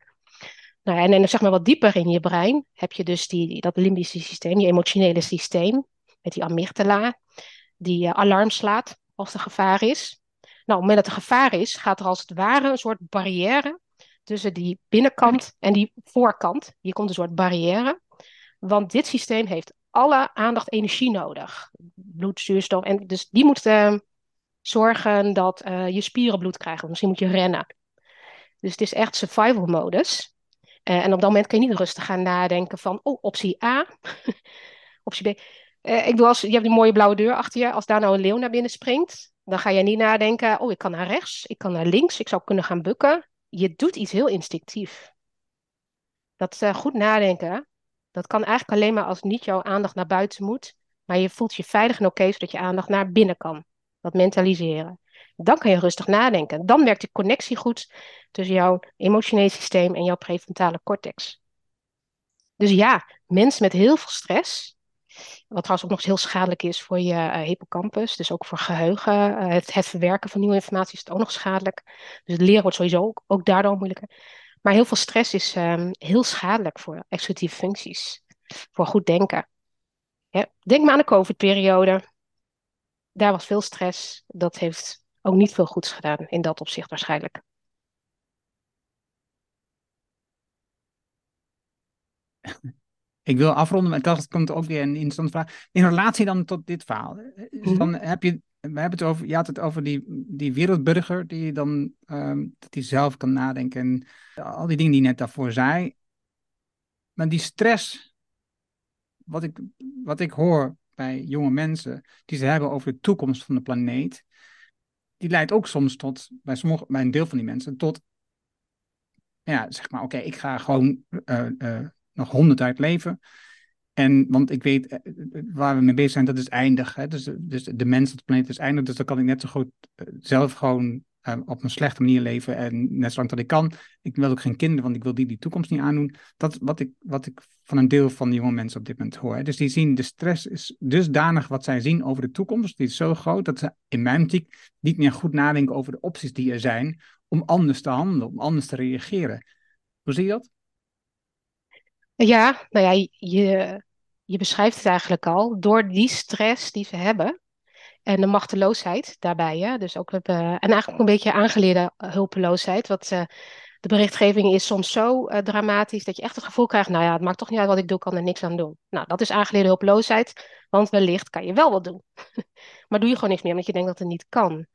Nou, en, en zeg maar wat dieper in je brein heb je dus die, dat limbische systeem, je emotionele systeem, met die amygdala, die uh, alarm slaat als er gevaar is. Nou, op het moment dat er gevaar is, gaat er als het ware een soort barrière tussen die binnenkant en die voorkant. Hier komt een soort barrière. Want dit systeem heeft alle aandacht energie nodig. Bloed, zuurstof. En dus die moet uh, zorgen dat uh, je spieren bloed krijgen. Misschien moet je rennen. Dus het is echt survival modus. Uh, en op dat moment kun je niet rustig gaan nadenken van, oh, optie A, optie B. ik bedoel, als, je hebt een mooie blauwe deur achter je. Als daar nou een leeuw naar binnen springt, dan ga je niet nadenken, oh, ik kan naar rechts, ik kan naar links, ik zou kunnen gaan bukken. Je doet iets heel instinctief. Dat uh, goed nadenken, dat kan eigenlijk alleen maar als niet jouw aandacht naar buiten moet, maar je voelt je veilig en oké, zodat je aandacht naar binnen kan. Dat mentaliseren. Dan kan je rustig nadenken. Dan werkt de connectie goed tussen jouw emotionele systeem en jouw prefrontale cortex. Dus ja, mensen met heel veel stress, wat trouwens ook nog eens heel schadelijk is voor je uh, hippocampus. Dus ook voor geheugen. Uh, het, het, verwerken van nieuwe informatie is het ook nog schadelijk. Dus het leren wordt sowieso ook, ook daardoor moeilijker. Maar heel veel stress is um, heel schadelijk voor executieve functies. Voor goed denken. denk maar aan de COVID-periode. Daar was veel stress. Dat heeft ook niet veel goeds gedaan in dat opzicht waarschijnlijk. Ik wil afronden, maar dat komt ook weer een interessante vraag. In relatie dan tot dit verhaal. Dus dan heb je, we hebben het over, je had het over die, die wereldburger die dan, um, dat hij zelf kan nadenken en al die dingen die je net daarvoor zei. Maar die stress, wat ik, wat ik hoor bij jonge mensen, die ze hebben over de toekomst van de planeet, die leidt ook soms tot, bij, sommige, bij een deel van die mensen, tot, ja, zeg maar, oké, ik ga gewoon uh, uh, nog honderd jaar leven. En, want ik weet, eh, waar we mee bezig zijn, dat is eindig. Hè? Dus, dus de mens, de planeet is eindig. Dus dan kan ik net zo goed zelf gewoon uh, op een slechte manier leven. En net zolang dat ik kan. Ik wil ook geen kinderen, want ik wil die die toekomst niet aandoen. Dat wat ik, wat ik van een deel van de jonge mensen op dit moment hoor. Hè. Dus die zien, de stress is dusdanig wat zij zien over de toekomst. Die is zo groot dat ze in mijn optiek niet meer goed nadenken over de opties die er zijn. Om anders te handelen, om anders te reageren. Hoe zie je dat? Ja, nou ja, je, je beschrijft het eigenlijk al. Door die stress die ze hebben, en de machteloosheid daarbij. Hè? Dus ook, uh, en eigenlijk een beetje aangeleerde hulpeloosheid. Wat uh, de berichtgeving is soms zo uh, dramatisch dat je echt het gevoel krijgt, nou ja, het maakt toch niet uit wat ik doe, ik kan er niks aan doen. Nou, dat is aangeleerde hulpeloosheid, want wellicht kan je wel wat doen. maar doe je gewoon niks meer, omdat je denkt dat het niet kan.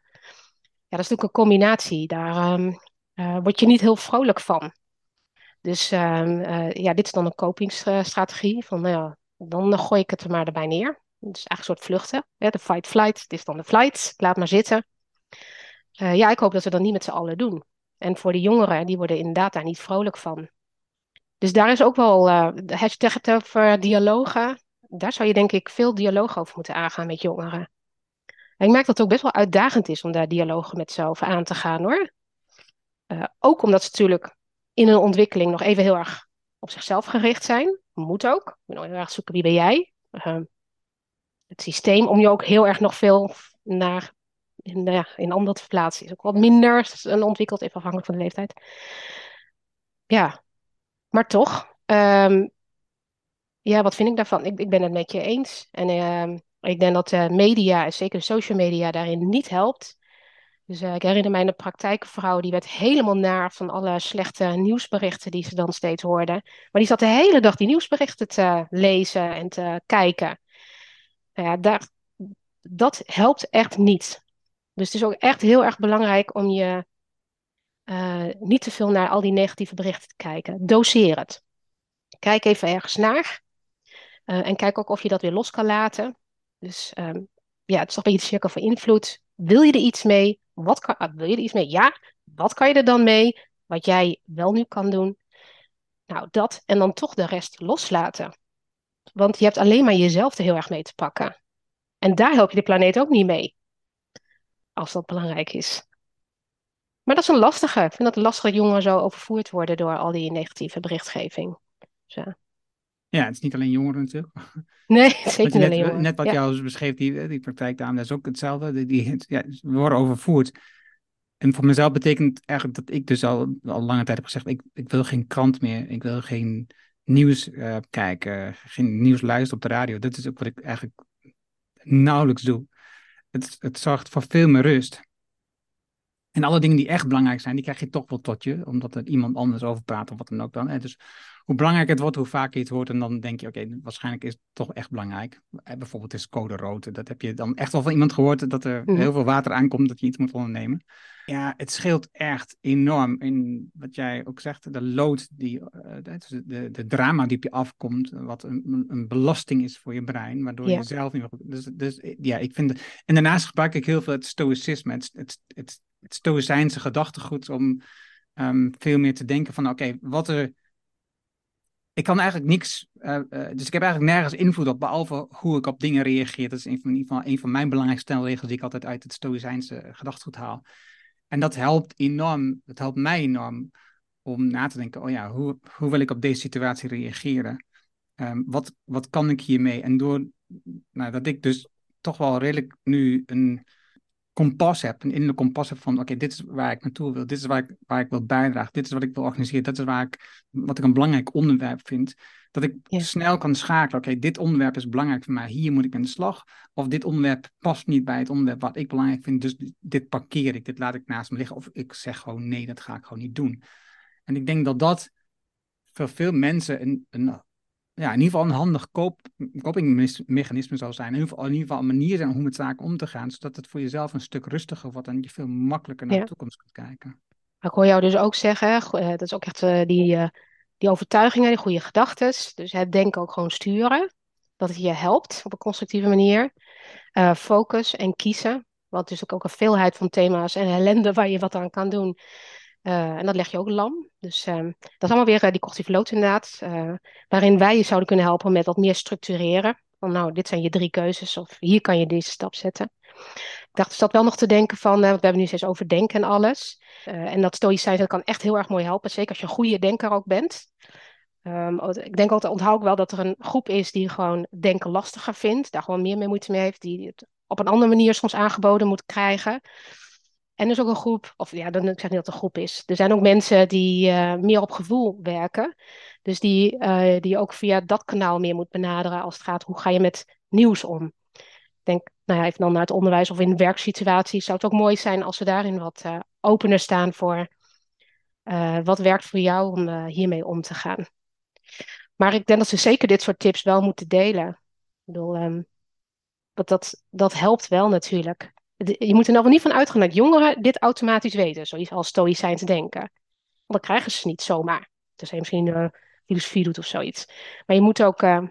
Ja, dat is natuurlijk een combinatie. Daar um, word je niet heel vrolijk van. Dus um, ja, dit is dan een kopingsstrategie. Van, nou ja, dan gooi ik het er maar erbij neer. Het is eigenlijk een soort vluchten. De fight-flight, het is dan de flight. Laat maar zitten. Uh, ja, ik hoop dat we dat niet met z'n allen doen. En voor de jongeren, die worden inderdaad daar niet vrolijk van. Dus daar is ook wel, uh, de hashtag over dialogen. Daar zou je denk ik veel dialoog over moeten aangaan met jongeren. En ik merk dat het ook best wel uitdagend is om daar dialogen met ze over aan te gaan hoor. Ook omdat ze natuurlijk in hun ontwikkeling nog even heel erg op zichzelf gericht zijn. Moet ook. Ik ben heel erg zoeken wie ben jij. Uh, het systeem om je ook heel erg nog veel naar in, nou ja, in ander te verplaatsen. Is ook wat minder ontwikkeld, even afhankelijk van de leeftijd. Ja, maar toch. Um, ja, wat vind ik daarvan? Ik, ik ben het met je eens. En uh, ik denk dat media, zeker de social media, daarin niet helpt. Dus uh, ik herinner mij een praktijkvrouw, die werd helemaal naar van alle slechte nieuwsberichten die ze dan steeds hoorde. Maar die zat de hele dag die nieuwsberichten te lezen en te kijken. Nou ja, daar, dat helpt echt niet. Dus het is ook echt heel erg belangrijk om je uh, niet te veel naar al die negatieve berichten te kijken. Doseer het. Kijk even ergens naar. Uh, en kijk ook of je dat weer los kan laten. Dus um, ja, het is toch een beetje cirkel van invloed. Wil je er iets mee? Wat kan, uh, wil je er iets mee? Ja. Wat kan je er dan mee? Wat jij wel nu kan doen. Nou, dat en dan toch de rest loslaten. Want je hebt alleen maar jezelf er heel erg mee te pakken. En daar help je de planeet ook niet mee. Als dat belangrijk is. Maar dat is een lastige. Ik vind dat lastig dat jongeren zo overvoerd worden door al die negatieve berichtgeving. Dus, ja. Ja, het is niet alleen jongeren natuurlijk. Nee, zeker niet net, alleen jongeren. Net wat ja. jou beschreef, die, die praktijkdame, dat is ook hetzelfde. Die, die, ja, we worden overvoerd. En voor mezelf betekent eigenlijk dat ik dus al, al lange tijd heb gezegd, ik, ik wil geen krant meer. Ik wil geen nieuws uh, kijken, geen nieuws luisteren op de radio. Dat is ook wat ik eigenlijk nauwelijks doe. Het, het zorgt voor veel meer rust. En alle dingen die echt belangrijk zijn, die krijg je toch wel tot je, omdat er iemand anders over praat of wat dan ook dan. Hè. Dus hoe belangrijk het wordt, hoe vaker je het hoort, en dan denk je, oké, okay, waarschijnlijk is het toch echt belangrijk. Bijvoorbeeld is code rood, dat heb je dan echt wel van iemand gehoord, dat er mm. heel veel water aankomt, dat je iets moet ondernemen. Ja, het scheelt echt enorm in wat jij ook zegt, de lood, die, uh, de, de, drama die op je afkomt, wat een, een belasting is voor je brein, waardoor ja. je zelf niet meer... Dus, dus ja, ik vind... Het, en daarnaast gebruik ik heel veel het stoïcisme, het, het, het, het stoïcijnse gedachtegoed om um, veel meer te denken van, oké, wat er... Ik kan eigenlijk niks, uh, uh, dus ik heb eigenlijk nergens invloed op, behalve hoe ik op dingen reageer. Dat is een van, in ieder geval een van mijn belangrijkste stelregels die ik altijd uit het stoïcijnse gedachtegoed haal. En dat helpt enorm, dat helpt mij enorm om na te denken, oh ja, hoe, hoe wil ik op deze situatie reageren? Um, wat, wat kan ik hiermee? En door nou, dat ik dus toch wel redelijk nu een kompas heb, een innerlijk kompas heb van, oké, okay, dit is waar ik naartoe wil, dit is waar ik, waar ik wil bijdragen, dit is wat ik wil organiseren, dat is waar ik, wat ik een belangrijk onderwerp vind, Dat ik Ja. snel kan schakelen. Oké, dit onderwerp is belangrijk voor mij. Hier moet ik aan de slag. Of dit onderwerp past niet bij het onderwerp wat ik belangrijk vind. Dus dit parkeer ik. Dit laat ik naast me liggen. Of ik zeg gewoon nee, dat ga ik gewoon niet doen. En ik denk dat dat voor veel mensen een, een, ja, in ieder geval een handig koop, copingmechanisme zal zijn. In ieder, geval, in ieder geval een manier zijn om met zaken om te gaan. Zodat het voor jezelf een stuk rustiger wordt. En je veel makkelijker naar Ja. de toekomst kunt kijken. Maar ik hoor jou dus ook zeggen, eh, dat is ook echt eh, die, eh, die overtuigingen, die goede gedachten. Dus het denken ook gewoon sturen. Dat het je helpt op een constructieve manier. Focus en kiezen. Want er is ook, ook een veelheid van thema's en ellende waar je wat aan kan doen. Eh, en dat leg je ook lam. Dus ehm, dat is allemaal weer eh, die lood inderdaad. eh, waarin wij je zouden kunnen helpen met wat meer structureren. Van nou, dit zijn je drie keuzes of hier kan je deze stap zetten. Ik dacht dus dat wel nog te denken van, want we hebben nu steeds over denken en alles. En dat stoïcijns, kan echt heel erg mooi helpen. Zeker als je een goede denker ook bent. Ehm, ik denk altijd, onthoud ik wel dat er een groep is die gewoon denken lastiger vindt. Daar gewoon meer mee moeite mee heeft. Die het op een andere manier soms aangeboden moet krijgen. En er is ook een groep, of ja, dan, ik zeg niet dat het een groep is. Er zijn ook mensen die eh, meer op gevoel werken. Dus die, eh, die ook via dat kanaal meer moet benaderen als het gaat, hoe ga je met nieuws om? Ik denk, nou ja, even dan naar het onderwijs of in werksituaties, zou het ook mooi zijn als we daarin wat eh, opener staan voor wat werkt voor jou om hiermee om te gaan. Maar ik denk dat ze zeker dit soort tips wel moeten delen. Ik bedoel, ehm, dat, dat helpt wel natuurlijk. Je moet er nou niet van uitgaan dat jongeren dit automatisch weten, zoiets als stoïcijns denken. Want dat krijgen ze niet zomaar. Dus je misschien eh, filosofie doet of zoiets. Maar je moet ook, eh,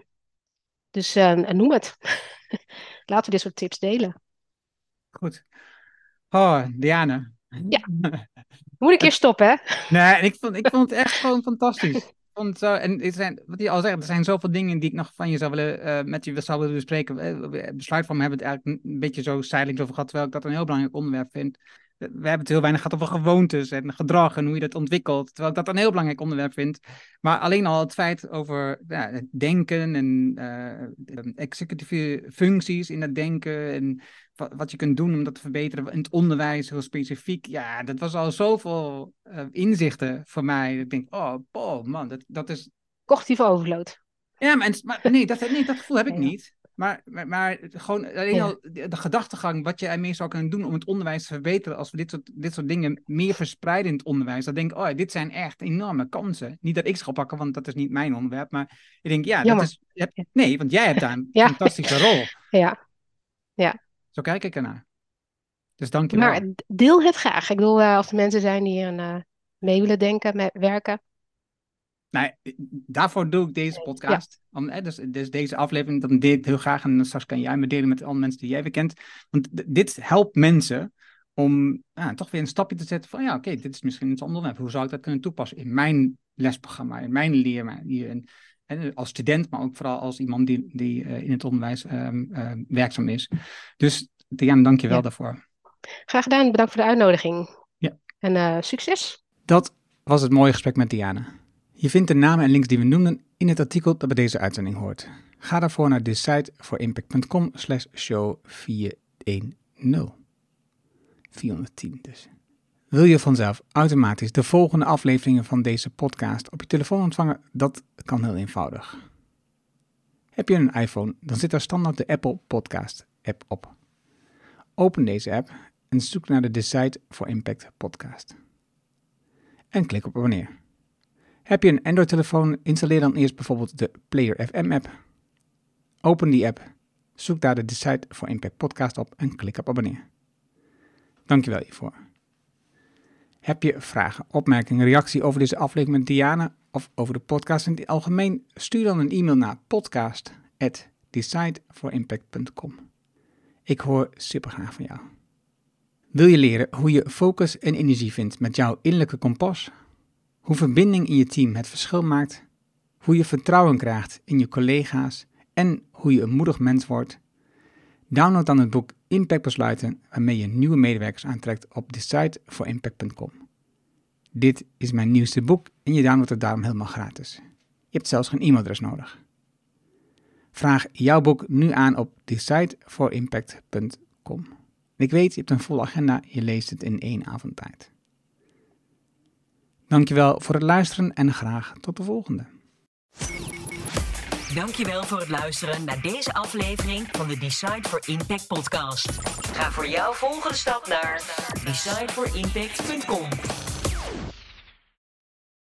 dus eh, noem het. Laten we dit soort tips delen. Goed. Oh, Diana. Ja. Moet ik hier stoppen, hè? Nee, ik vond, ik vond het echt gewoon fantastisch. Vond en het zijn, wat je al er zijn zoveel dingen die ik nog van je zou willen, eh, met je zou willen bespreken. Eh, besluit van me hebben we het eigenlijk een beetje zo zijdelings over gehad, terwijl ik dat een heel belangrijk onderwerp vind. We hebben het heel weinig gehad over gewoontes en gedrag en hoe je dat ontwikkelt, terwijl ik dat een heel belangrijk onderwerp vind. Maar alleen al het feit over ja, het denken en eh, executieve functies in het denken en wat, wat je kunt doen om dat te verbeteren in het onderwijs, heel specifiek. Ja, dat was al zoveel eh, inzichten voor mij. Ik denk, oh, oh man, dat, dat is... Cognitieve overload. Ja, maar, maar nee, dat, nee, dat gevoel heb ik niet. Maar, maar, maar gewoon alleen Ja. al de, de gedachtegang, wat je ermee zou kunnen doen om het onderwijs te verbeteren, als we dit soort, dit soort dingen meer verspreiden in het onderwijs, dan denk ik, oh, dit zijn echt enorme kansen. Niet dat ik ze ga pakken, want dat is niet mijn onderwerp, maar ik denk, ja, dat is... nee, want jij hebt daar een Ja. fantastische rol. Ja, Zo kijk ik ernaar. Dus dank je wel. maar deel het graag. Ik bedoel, eh, als er mensen zijn die hier eh, mee willen denken, mee werken. Nou, daarvoor doe ik deze podcast. Om, hè, dus, dus deze aflevering, dan deel ik heel graag. En straks kan jij me delen met alle mensen die jij weer kent. Want dit helpt mensen om ja, toch weer een stapje te zetten van... Ja, oké, dit is misschien iets onderwerp. Hoe zou ik dat kunnen toepassen in mijn lesprogramma, in mijn leermanier? En, en als student, maar ook vooral als iemand die, die eh, in het onderwijs ehm, ehm, werkzaam is. Dus Diane, dank je wel Ja. daarvoor. Graag gedaan, bedankt voor de uitnodiging. Ja. En eh, succes. Dat was het mooie gesprek met Diana. Je vindt de namen en links die we noemden in het artikel dat bij deze uitzending hoort. Ga daarvoor naar de site voor impact.com slash show 410. 410 dus. Wil je vanzelf automatisch de volgende afleveringen van deze podcast op je telefoon ontvangen? Dat kan heel eenvoudig. Heb je een iPhone, dan zit er standaard de Apple Podcast app op. Open deze app en zoek naar de Decide for Impact podcast en klik op abonneer. Heb je een Android-telefoon, installeer dan eerst bijvoorbeeld de Player FM app. Open die app, zoek daar de Decide for Impact podcast op en klik op abonneer. Dankjewel hiervoor. Heb je vragen, opmerkingen, reactie over deze aflevering met Diana of over de podcast in het algemeen? Stuur dan een e-mail naar podcast@decideforimpact.com. Ik hoor super graag van jou. Wil je leren hoe je focus en energie vindt met jouw innerlijke kompas? Hoe verbinding in je team het verschil maakt? Hoe je vertrouwen krijgt in je collega's en hoe je een moedig mens wordt? Download dan het boek Impact Besluiten waarmee je nieuwe medewerkers aantrekt op decideforimpact.com. Dit is mijn nieuwste boek en je downloadt het daarom helemaal gratis. Je hebt zelfs geen e-mailadres nodig. Vraag jouw boek nu aan op decideforimpact.com. Ik weet, je hebt een volle agenda, je leest het in één avond tijd. Dankjewel voor het luisteren en graag tot de volgende. Dankjewel voor het luisteren naar deze aflevering van de Decide for Impact podcast. Ga voor jouw volgende stap naar decideforimpact.com.